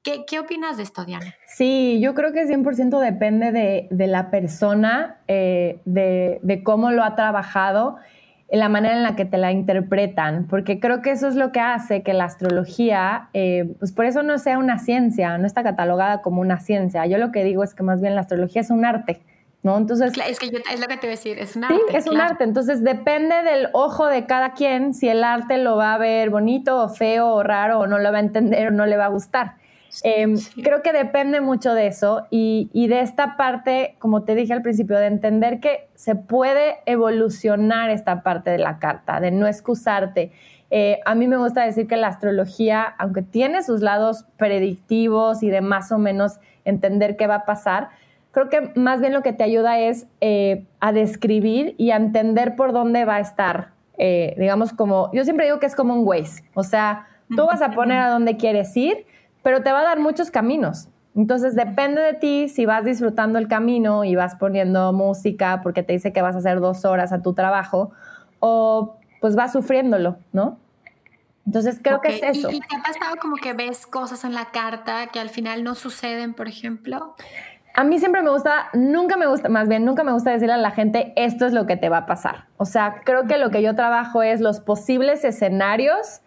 A: ¿Qué, ¿Qué, opinas de esto, Diana?
B: Sí, yo creo que 100% depende de, de, la persona, eh, de, de, cómo lo ha trabajado, la manera en la que te la interpretan, porque creo que eso es lo que hace que la astrología, eh, pues por eso no sea una ciencia, no está catalogada como una ciencia. Yo lo que digo es que más bien la astrología es un arte ¿no? Entonces...
A: Es que es lo que te voy a decir, es un arte.
B: Sí, es un arte. Entonces depende del ojo de cada quien si el arte lo va a ver bonito o feo o raro o no lo va a entender o no le va a gustar. Em, creo que depende mucho de eso y, y, de esta parte, como te dije al principio, de entender que se puede evolucionar esta parte de la carta, de no excusarte. Eh, a mí me gusta decir que la astrología, aunque tiene sus lados predictivos y de más o menos entender qué va a pasar, creo que más bien lo que te ayuda es eh, a describir y a entender por dónde va a estar. Eh, digamos, como, yo siempre digo que es como un Waze, o sea, tú vas a poner a dónde quieres ir, pero te va a dar muchos caminos. Entonces depende de ti si vas disfrutando el camino y vas poniendo música porque te dice que vas a hacer dos horas a tu trabajo o pues vas sufriéndolo, ¿no? Entonces creo que es eso.
A: ¿Y, ¿Y, te ha pasado como que ves cosas en la carta que al final no suceden, por ejemplo?
B: A mí siempre me gusta, nunca me gusta, más bien nunca me gusta decirle a la gente esto es lo que te va a pasar. O sea, creo que lo que yo trabajo es los posibles escenarios,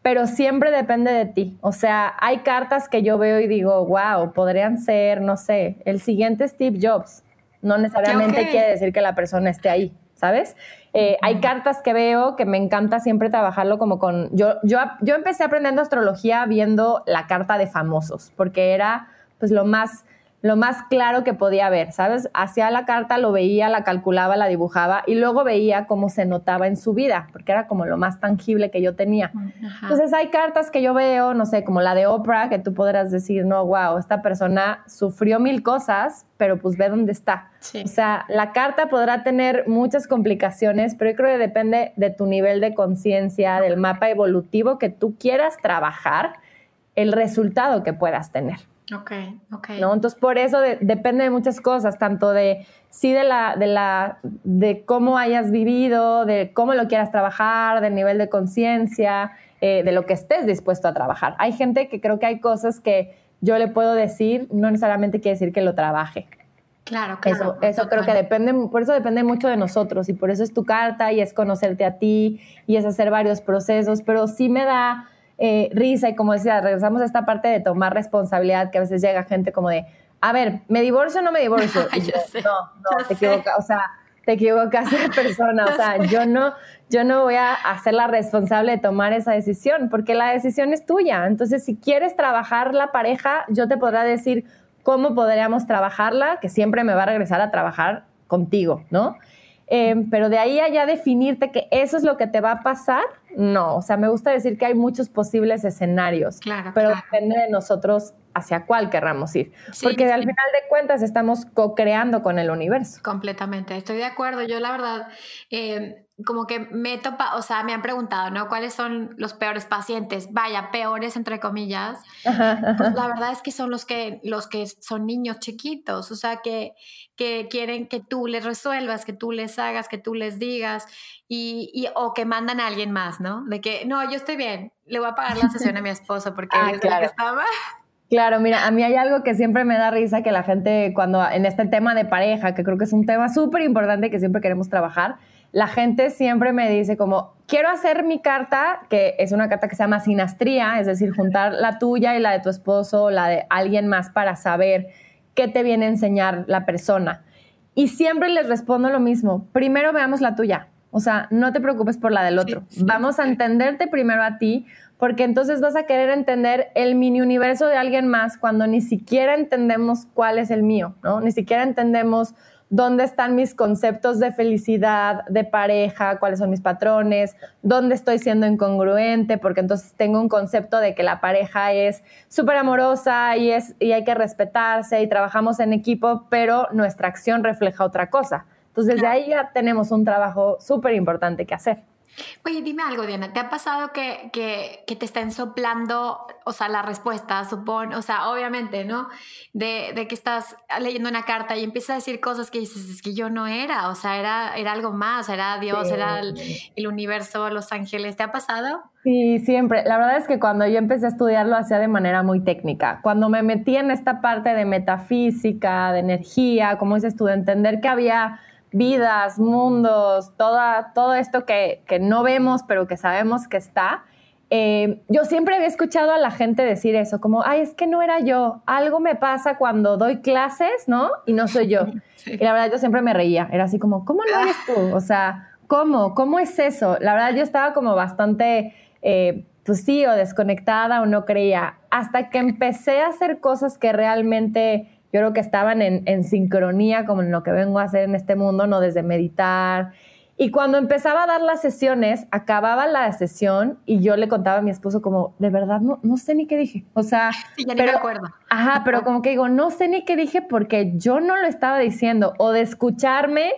B: pero siempre depende de ti. O sea, hay cartas que yo veo y digo, wow, podrían ser, no sé, el siguiente Steve Jobs. No necesariamente quiere decir que la persona esté ahí, ¿sabes? Eh, hay cartas que veo que me encanta siempre trabajarlo como con... Yo, yo, yo empecé aprendiendo astrología viendo la carta de famosos, porque era pues lo más lo más claro que podía ver, ¿sabes? Hacía la carta, lo veía, la calculaba, la dibujaba y luego veía cómo se notaba en su vida, porque era como lo más tangible que yo tenía. Entonces hay cartas que yo veo, no sé, como la de Oprah, que tú podrás decir, no, wow, esta persona sufrió mil cosas, pero pues ve dónde está. O sea, la carta podrá tener muchas complicaciones, pero yo creo que depende de tu nivel de conciencia, del mapa evolutivo que tú quieras trabajar, el resultado que puedas tener.
A: Ok, ok.
B: ¿no? Entonces, por eso depende de muchas cosas, tanto de, sí, de la, de la, de cómo hayas vivido, de cómo lo quieras trabajar, del nivel de conciencia, eh, de lo que estés dispuesto a trabajar. Hay gente que creo que hay cosas que yo le puedo decir, no necesariamente quiere decir que lo trabaje.
A: Claro, claro.
B: Eso, eso creo que depende, por eso depende mucho de nosotros y por eso es tu carta y es conocerte a ti y es hacer varios procesos, pero sí me da eh, risa y como decía, regresamos a esta parte de tomar responsabilidad que a veces llega gente como de, a ver, ¿me divorcio o no me divorcio? no, no, te equivocas, o sea, te equivocas de persona, o sea, yo no, yo no voy a hacer la responsable de tomar esa decisión, porque la decisión es tuya. Entonces, si quieres trabajar la pareja, yo te podrá decir cómo podríamos trabajarla, que siempre me va a regresar a trabajar contigo, ¿no? Em, pero de ahí allá definirte que eso es lo que te va a pasar, no. O sea, me gusta decir que hay muchos posibles escenarios,
A: claro,
B: pero depende de nosotros hacia cuál querramos ir. Porque al final de cuentas estamos co-creando con el universo.
A: Completamente, estoy de acuerdo. Yo la verdad, eh, como que me topa, o sea, me han preguntado, ¿no? ¿Cuáles son los peores pacientes? Vaya, peores entre comillas. Pues la verdad es que son los que, los que son niños chiquitos, o sea, que, que quieren que tú les resuelvas, que tú les hagas, que tú les digas, y, y, o que mandan a alguien más, ¿no? De que, no, yo estoy bien, le voy a pagar la sesión a mi esposo porque
B: ah,
A: es el que estaba.
B: Claro, mira, a mí hay algo que siempre me da risa que la gente cuando en este tema de pareja, que creo que es un tema súper importante que siempre queremos trabajar, la gente siempre me dice como, quiero hacer mi carta, que es una carta que se llama sinastría, es decir, juntar la tuya y la de tu esposo o la de alguien más para saber qué te viene a enseñar la persona. Y siempre les respondo lo mismo, primero veamos la tuya, o sea, no te preocupes por la del otro, vamos a entenderte primero a ti porque entonces vas a querer entender el mini universo de alguien más cuando ni siquiera entendemos cuál es el mío, ¿no? Ni siquiera entendemos dónde están mis conceptos de felicidad, de pareja, cuáles son mis patrones, dónde estoy siendo incongruente, porque entonces tengo un concepto de que la pareja es súper amorosa y, es, y hay que respetarse y trabajamos en equipo, pero nuestra acción refleja otra cosa. Entonces, desde ahí ya tenemos un trabajo súper importante que hacer.
A: Oye, dime algo, Diana, ¿te ha pasado que, que, que, te estén soplando, o sea, la respuesta, supone, o sea, obviamente, ¿no? De, de, que estás leyendo una carta y empiezas a decir cosas que dices, es que yo no era, o sea, era, era algo más, era Dios, era el, el, universo, los ángeles, ¿te ha pasado?
B: Sí, siempre. La verdad es que cuando yo empecé a estudiar lo hacía de manera muy técnica. Cuando me metí en esta parte de metafísica, de energía, como dices tú, de entender que había vidas, mundos, toda, todo esto que, no vemos, pero que sabemos que está. Eh, yo siempre había escuchado a la gente decir eso, como, ay, es que no era yo, algo me pasa cuando doy clases, ¿no? Y no soy yo. Y la verdad yo siempre me reía, era así como, ¿cómo no eres tú? O sea, ¿cómo? ¿Cómo es eso? La verdad yo estaba como bastante, eh, pues sí, o desconectada o no creía, hasta que empecé a hacer cosas que realmente yo creo que estaban en, sincronía como en lo que vengo a hacer en este mundo, ¿no? Desde meditar. Y cuando empezaba a dar las sesiones, acababa la sesión y yo le contaba a mi esposo como, de verdad, no, no sé ni qué dije. O sea,
A: sí, ya pero, me acuerdo.
B: Ajá, pero como que digo, no sé ni qué dije porque yo no lo estaba diciendo. O de escucharme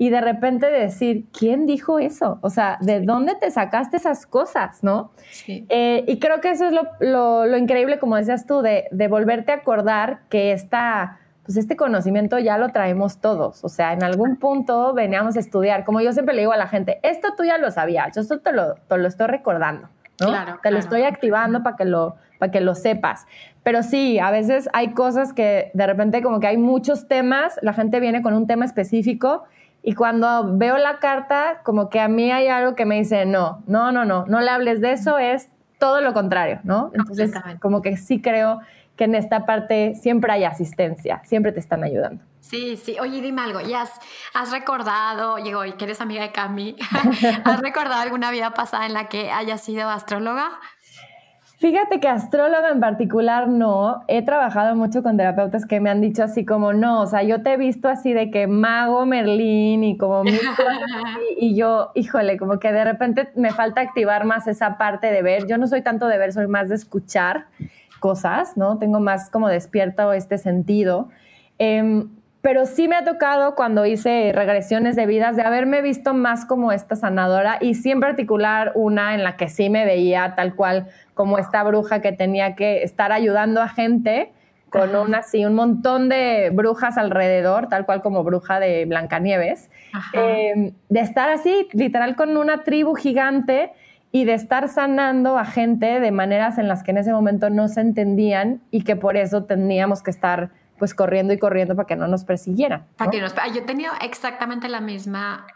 B: y de repente decir, ¿quién dijo eso? O sea, ¿de dónde te sacaste esas cosas, no? Sí. Eh, y creo que eso es lo, lo, increíble, como decías tú, de, de, volverte a acordar que esta, pues este conocimiento ya lo traemos todos. O sea, en algún punto veníamos a estudiar. Como yo siempre le digo a la gente, esto tú ya lo sabías, yo esto te lo, te lo estoy recordando. ¿no?
A: Claro,
B: te lo estoy activando para que lo para que lo sepas. Pero sí, a veces hay cosas que de repente como que hay muchos temas, la gente viene con un tema específico y cuando veo la carta, como que a mí hay algo que me dice, no, no, no, no, no le hables de eso, es todo lo contrario, ¿no? Entonces, como que sí creo que en esta parte siempre hay asistencia, siempre te están ayudando.
A: Sí, sí. Oye, dime algo, ¿y has, has recordado, llegó y que eres amiga de Cami, ¿has recordado alguna vida pasada en la que hayas sido astróloga?
B: Fíjate que astróloga en particular no. He trabajado mucho con terapeutas que me han dicho así como no, o sea, yo te he visto así de que mago Merlín y como y, y yo, híjole, como que de repente me falta activar más esa parte de ver. Yo no soy tanto de ver, soy más de escuchar cosas, ¿no? Tengo más como despierto este sentido. Em, pero sí me ha tocado cuando hice regresiones de vidas de haberme visto más como esta sanadora y sí en particular una en la que sí me veía tal cual como esta bruja que tenía que estar ayudando a gente con un así un montón de brujas alrededor, tal cual como bruja de Blancanieves, em, de estar así literal con una tribu gigante y de estar sanando a gente de maneras en las que en ese momento no se entendían y que por eso teníamos que estar pues corriendo y corriendo para que no nos persiguieran.
A: Para que nos, yo he tenido exactamente la misma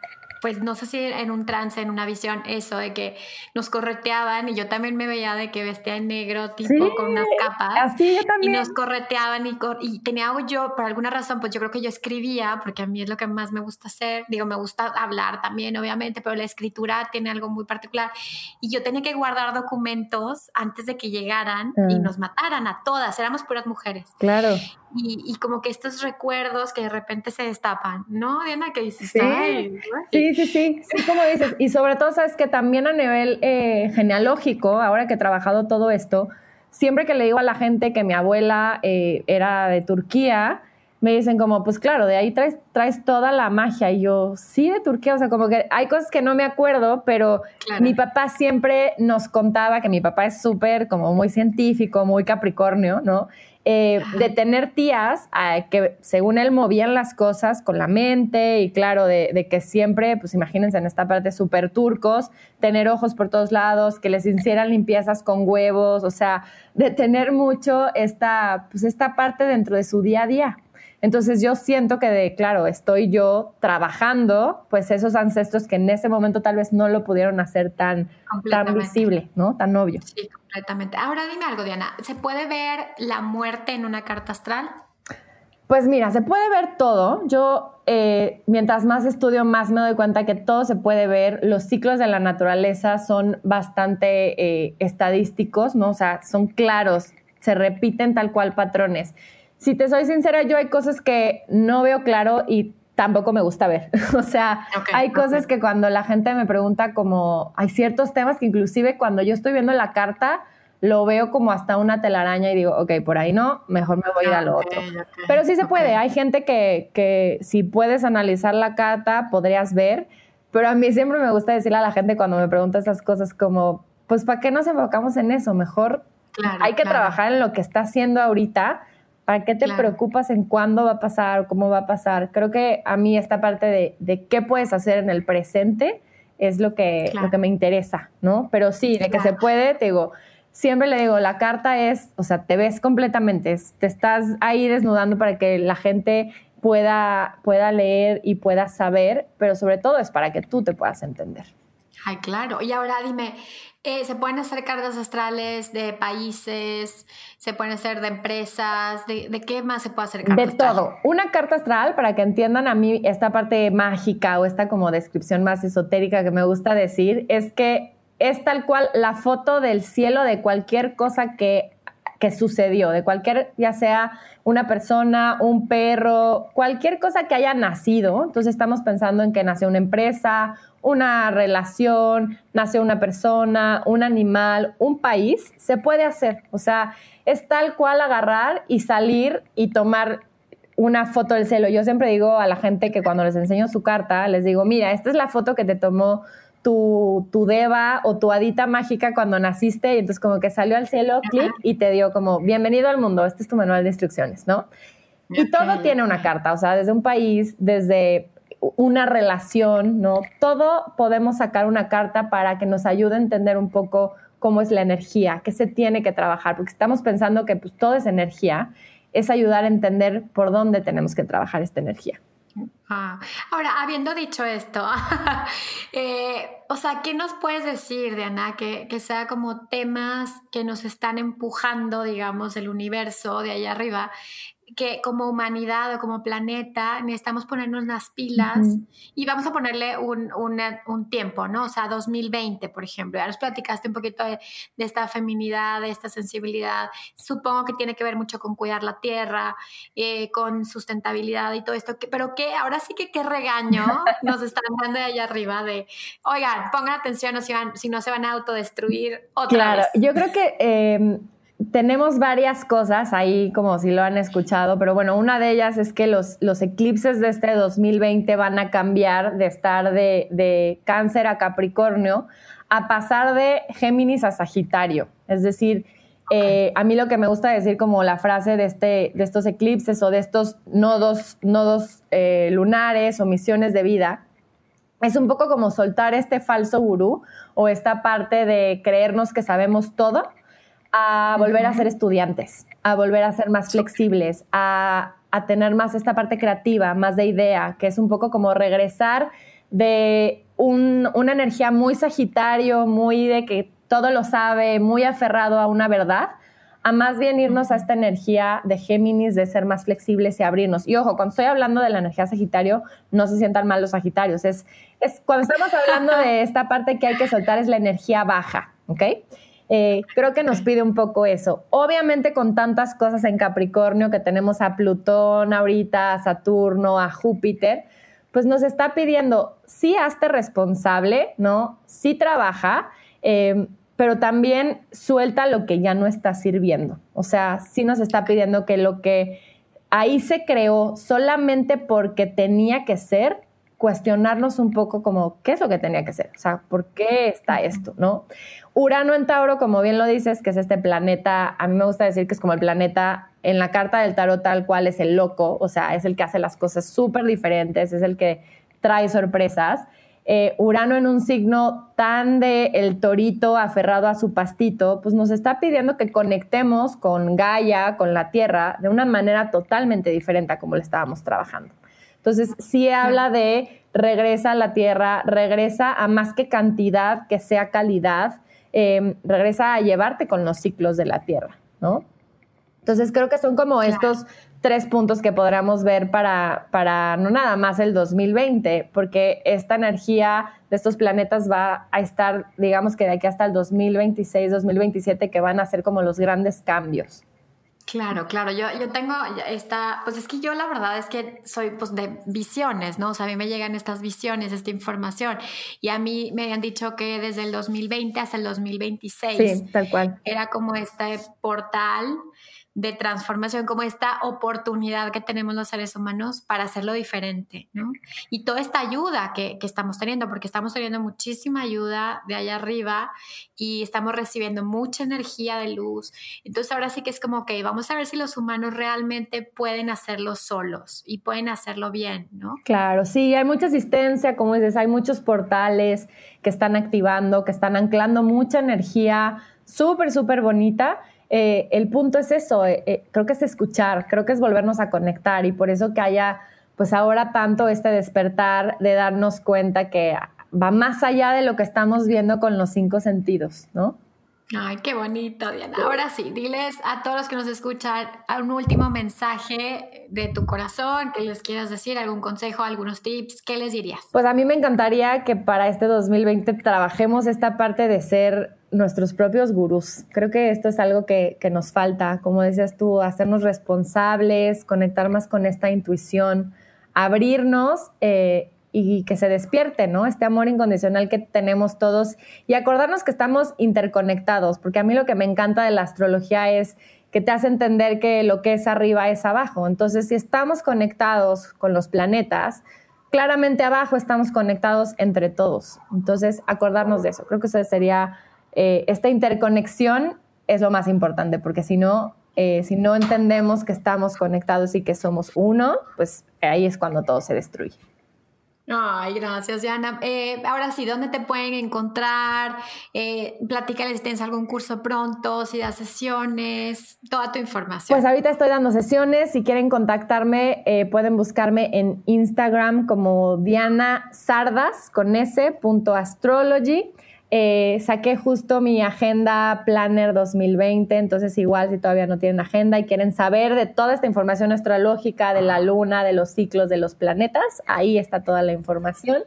A: pues no sé si en un trance, en una visión, eso de que nos correteaban y yo también me veía de que vestía en negro, tipo con unas capas.
B: Así yo también.
A: Y nos correteaban y, y tenía yo, por alguna razón, pues yo creo que yo escribía, porque a mí es lo que más me gusta hacer. Digo, me gusta hablar también, obviamente, pero la escritura tiene algo muy particular. Y yo tenía que guardar documentos antes de que llegaran y ah. nos mataran a todas. Éramos puras mujeres.
B: Claro.
A: Y, como que estos recuerdos que de repente se destapan, ¿no, Diana? Que dices,
B: sí, sí, sí, sí, sí, como dices. Y sobre todo, sabes que también a nivel eh, genealógico, ahora que he trabajado todo esto, siempre que le digo a la gente que mi abuela eh, era de Turquía, me dicen como, pues claro, de ahí traes, traes toda la magia. Y yo, sí, de Turquía, o sea, como que hay cosas que no me acuerdo, pero mi papá siempre nos contaba que mi papá es súper, como muy científico, muy capricornio, ¿no? Eh, de tener tías que según él movían las cosas con la mente y claro, de, que siempre, pues imagínense en esta parte súper turcos, tener ojos por todos lados, que les hicieran limpiezas con huevos, o sea, de tener mucho esta, pues esta parte dentro de su día a día. Entonces yo siento que de, claro, estoy yo trabajando, pues esos ancestros que en ese momento tal vez no lo pudieron hacer tan, tan visible, ¿no? Tan obvio.
A: Sí, completamente. Ahora dime algo, Diana, ¿se puede ver la muerte en una carta astral?
B: Pues mira, se puede ver todo. Yo, eh, mientras más estudio, más me doy cuenta que todo se puede ver. Los ciclos de la naturaleza son bastante eh, estadísticos, ¿no? O sea, son claros, se repiten tal cual patrones si te soy sincera, yo hay cosas que no veo claro y tampoco me gusta ver. o sea, hay cosas que cuando la gente me pregunta como, hay ciertos temas que inclusive cuando yo estoy viendo la carta, lo veo como hasta una telaraña y digo, ok, por ahí no, mejor me voy a ir a lo otro. Pero sí se puede, hay gente que, que si puedes analizar la carta, podrías ver, pero a mí siempre me gusta decirle a la gente cuando me pregunta esas cosas como, pues ¿para qué nos enfocamos en eso? Mejor hay que trabajar en lo que está haciendo ahorita ¿Para qué te preocupas en cuándo va a pasar o cómo va a pasar? Creo que a mí esta parte de, de qué puedes hacer en el presente es lo que, lo que me interesa, ¿no? Pero sí, de que se puede, te digo, siempre le digo, la carta es, o sea, te ves completamente, te estás ahí desnudando para que la gente pueda, pueda leer y pueda saber, pero sobre todo es para que tú te puedas entender.
A: Ay, claro. Y ahora dime, eh, se pueden hacer cargas astrales de países, se pueden hacer de empresas, ¿de, qué más se puede hacer
B: carta De todo. Una carta astral, para que entiendan a mí esta parte mágica o esta como descripción más esotérica que me gusta decir, es que es tal cual la foto del cielo de cualquier cosa que, que sucedió, de cualquier, ya sea una persona, un perro, cualquier cosa que haya nacido. Entonces estamos pensando en que nació una empresa, una relación, nace una persona, un animal, un país, se puede hacer. O sea, es tal cual agarrar y salir y tomar una foto del cielo. Yo siempre digo a la gente que cuando les enseño su carta, les digo, mira, esta es la foto que te tomó tu, tu deva o tu hadita mágica cuando naciste y entonces como que salió al cielo, clic, y te dio como, bienvenido al mundo, este es tu manual de instrucciones, ¿no? Y todo tiene una carta, o sea, desde un país, desde una relación, ¿no? Todo podemos sacar una carta para que nos ayude a entender un poco cómo es la energía, qué se tiene que trabajar, porque estamos pensando que pues, todo es energía, es ayudar a entender por dónde tenemos que trabajar esta energía.
A: Ah, ahora, habiendo dicho esto, eh, o sea, ¿qué nos puedes decir, Diana, que, que sea como temas que nos están empujando, digamos, el universo de allá arriba, que como humanidad o como planeta necesitamos ponernos las pilas y vamos a ponerle un, un, tiempo, ¿no? O sea, 2020, por ejemplo. Ya nos platicaste un poquito de, esta feminidad, de esta sensibilidad. Supongo que tiene que ver mucho con cuidar la tierra, eh, con sustentabilidad y todo esto. pero que ahora sí que qué regaño nos están dando de allá arriba de, oigan, pongan atención o si, van, si no se van a autodestruir otra claro,
B: yo creo que... Em, tenemos varias cosas ahí, como si lo han escuchado, pero bueno, una de ellas es que los, los eclipses de este 2020 van a cambiar de estar de, de, cáncer a Capricornio a pasar de Géminis a Sagitario. Es decir, eh, a mí lo que me gusta decir como la frase de, este, de estos eclipses o de estos nodos, nodos eh, lunares o misiones de vida, es un poco como soltar este falso gurú o esta parte de creernos que sabemos todo a volver a ser estudiantes, a volver a ser más flexibles, a, tener más esta parte creativa, más de idea, que es un poco como regresar de una energía muy sagitario, muy de que todo lo sabe, muy aferrado a una verdad, a más bien irnos a esta energía de Géminis, de ser más flexibles y abrirnos. Y ojo, cuando estoy hablando de la energía Sagitario, no se sientan mal los Sagitarios. Es, es cuando estamos hablando de esta parte que hay que soltar es la energía baja, ¿ok? Eh, creo que nos pide un poco eso. Obviamente con tantas cosas en Capricornio que tenemos a Plutón ahorita, a Saturno, a Júpiter, pues nos está pidiendo, sí hazte responsable, ¿no? Sí trabaja, em, pero también suelta lo que ya no está sirviendo. O sea, sí nos está pidiendo que lo que ahí se creó solamente porque tenía que ser, cuestionarnos un poco como, ¿qué es lo que tenía que ser? O sea, ¿por qué está esto? ¿No? Urano en Tauro, como bien lo dices, que es este planeta, a mí me gusta decir que es como el planeta en la carta del tarot tal cual es el loco, o sea, es el que hace las cosas súper diferentes, es el que trae sorpresas. Eh, Urano en un signo tan de el torito aferrado a su pastito, pues nos está pidiendo que conectemos con Gaia, con la Tierra, de una manera totalmente diferente a como le estábamos trabajando. Entonces, sí habla de regresa a la tierra, regresa a más que cantidad, que sea calidad, em, regresa a llevarte con los ciclos de la tierra, ¿no? Entonces, creo que son como estos tres puntos que podríamos ver para, para no nada más el 2020, porque esta energía de estos planetas va a estar, digamos que de aquí hasta el 2026, 2027, que van a ser como los grandes cambios.
A: Claro, claro, yo, yo tengo esta, pues es que yo la verdad es que soy pues de visiones, ¿no? O sea, a mí me llegan estas visiones, esta información y a mí me habían dicho que desde el 2020 hasta el 2026
B: sí, tal cual.
A: era como este portal de transformación, como esta oportunidad que tenemos los seres humanos para hacerlo diferente, ¿no? Y toda esta ayuda que, que, estamos teniendo, porque estamos teniendo muchísima ayuda de allá arriba y estamos recibiendo mucha energía de luz. Entonces ahora sí que es como que vamos a ver si los humanos realmente pueden hacerlo solos y pueden hacerlo bien, ¿no?
B: Claro, sí, hay mucha asistencia, como dices, hay muchos portales que están activando, que están anclando mucha energía súper, súper bonita eh, el punto es eso, eh, eh, creo que es escuchar, creo que es volvernos a conectar y por eso que haya pues ahora tanto este despertar de darnos cuenta que va más allá de lo que estamos viendo con los cinco sentidos, ¿no?
A: Ay, qué bonito, Diana. Ahora sí, diles a todos los que nos escuchan un último mensaje de tu corazón, que les quieras decir, algún consejo, algunos tips, ¿qué les dirías?
B: Pues a mí me encantaría que para este 2020 trabajemos esta parte de ser nuestros propios gurús. Creo que esto es algo que, nos falta, como decías tú, hacernos responsables, conectar más con esta intuición, abrirnos eh, y que se despierte, ¿no? Este amor incondicional que tenemos todos y acordarnos que estamos interconectados, porque a mí lo que me encanta de la astrología es que te hace entender que lo que es arriba es abajo. Entonces, si estamos conectados con los planetas, claramente abajo estamos conectados entre todos. Entonces, acordarnos de eso. Creo que eso sería eh, esta interconexión es lo más importante, porque si no, eh, si no entendemos que estamos conectados y que somos uno, pues ahí es cuando todo se destruye.
A: Ay, gracias, Diana. Eh, ahora sí, ¿dónde te pueden encontrar? Eh, platícales si tienes algún curso pronto, si das sesiones, toda tu información.
B: Pues ahorita estoy dando sesiones. Si quieren contactarme, eh, pueden buscarme en Instagram como Diana Sardas con S, astrology. Eh, saqué justo mi agenda Planner 2020, entonces igual si todavía no tienen agenda y quieren saber de toda esta información astrológica, de la luna, de los ciclos, de los planetas, ahí está toda la información.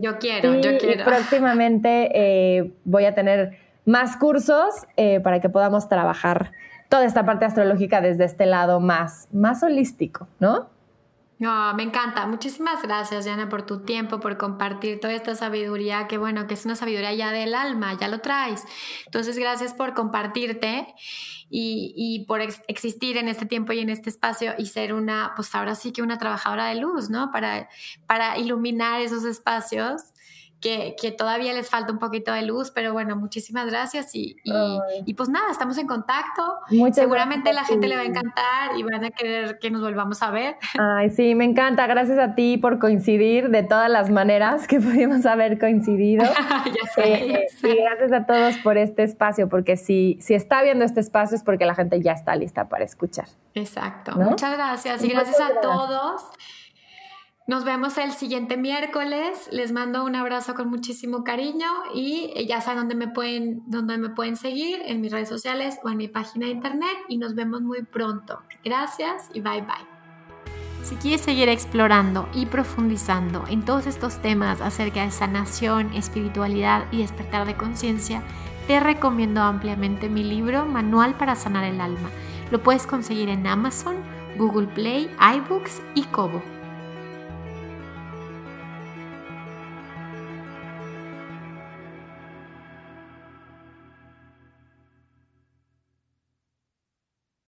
A: yo quiero, yo quiero.
B: Y próximamente eh, voy a tener más cursos eh, para que podamos trabajar toda esta parte astrológica desde este lado más, más holístico, ¿no?
A: No, me encanta. Muchísimas gracias, Diana, por tu tiempo, por compartir toda esta sabiduría, que bueno, que es una sabiduría ya del alma, ya lo traes. Entonces, gracias por compartirte y, por existir en este tiempo y en este espacio y ser una, pues ahora sí que una trabajadora de luz, ¿no? Para, para iluminar esos espacios que, todavía les falta un poquito de luz, pero bueno, muchísimas gracias y, y, pues nada, estamos en contacto. Seguramente la gente le va a encantar y van a querer que nos volvamos a ver.
B: Ay, sí, me encanta. Gracias a ti por coincidir de todas las maneras que pudimos haber coincidido.
A: ya eh,
B: Y gracias a todos por este espacio, porque si, si está viendo este espacio es porque la gente ya está lista para escuchar.
A: Exacto. Muchas gracias y gracias a todos. Nos vemos el siguiente miércoles. Les mando un abrazo con muchísimo cariño y ya saben dónde me pueden, dónde me pueden seguir en mis redes sociales o en mi página de internet y nos vemos muy pronto. Gracias y bye bye. Si quieres seguir explorando y profundizando en todos estos temas acerca de sanación, espiritualidad y despertar de conciencia, te recomiendo ampliamente mi libro Manual para sanar el alma. Lo puedes conseguir en Amazon, Google Play, iBooks y Kobo.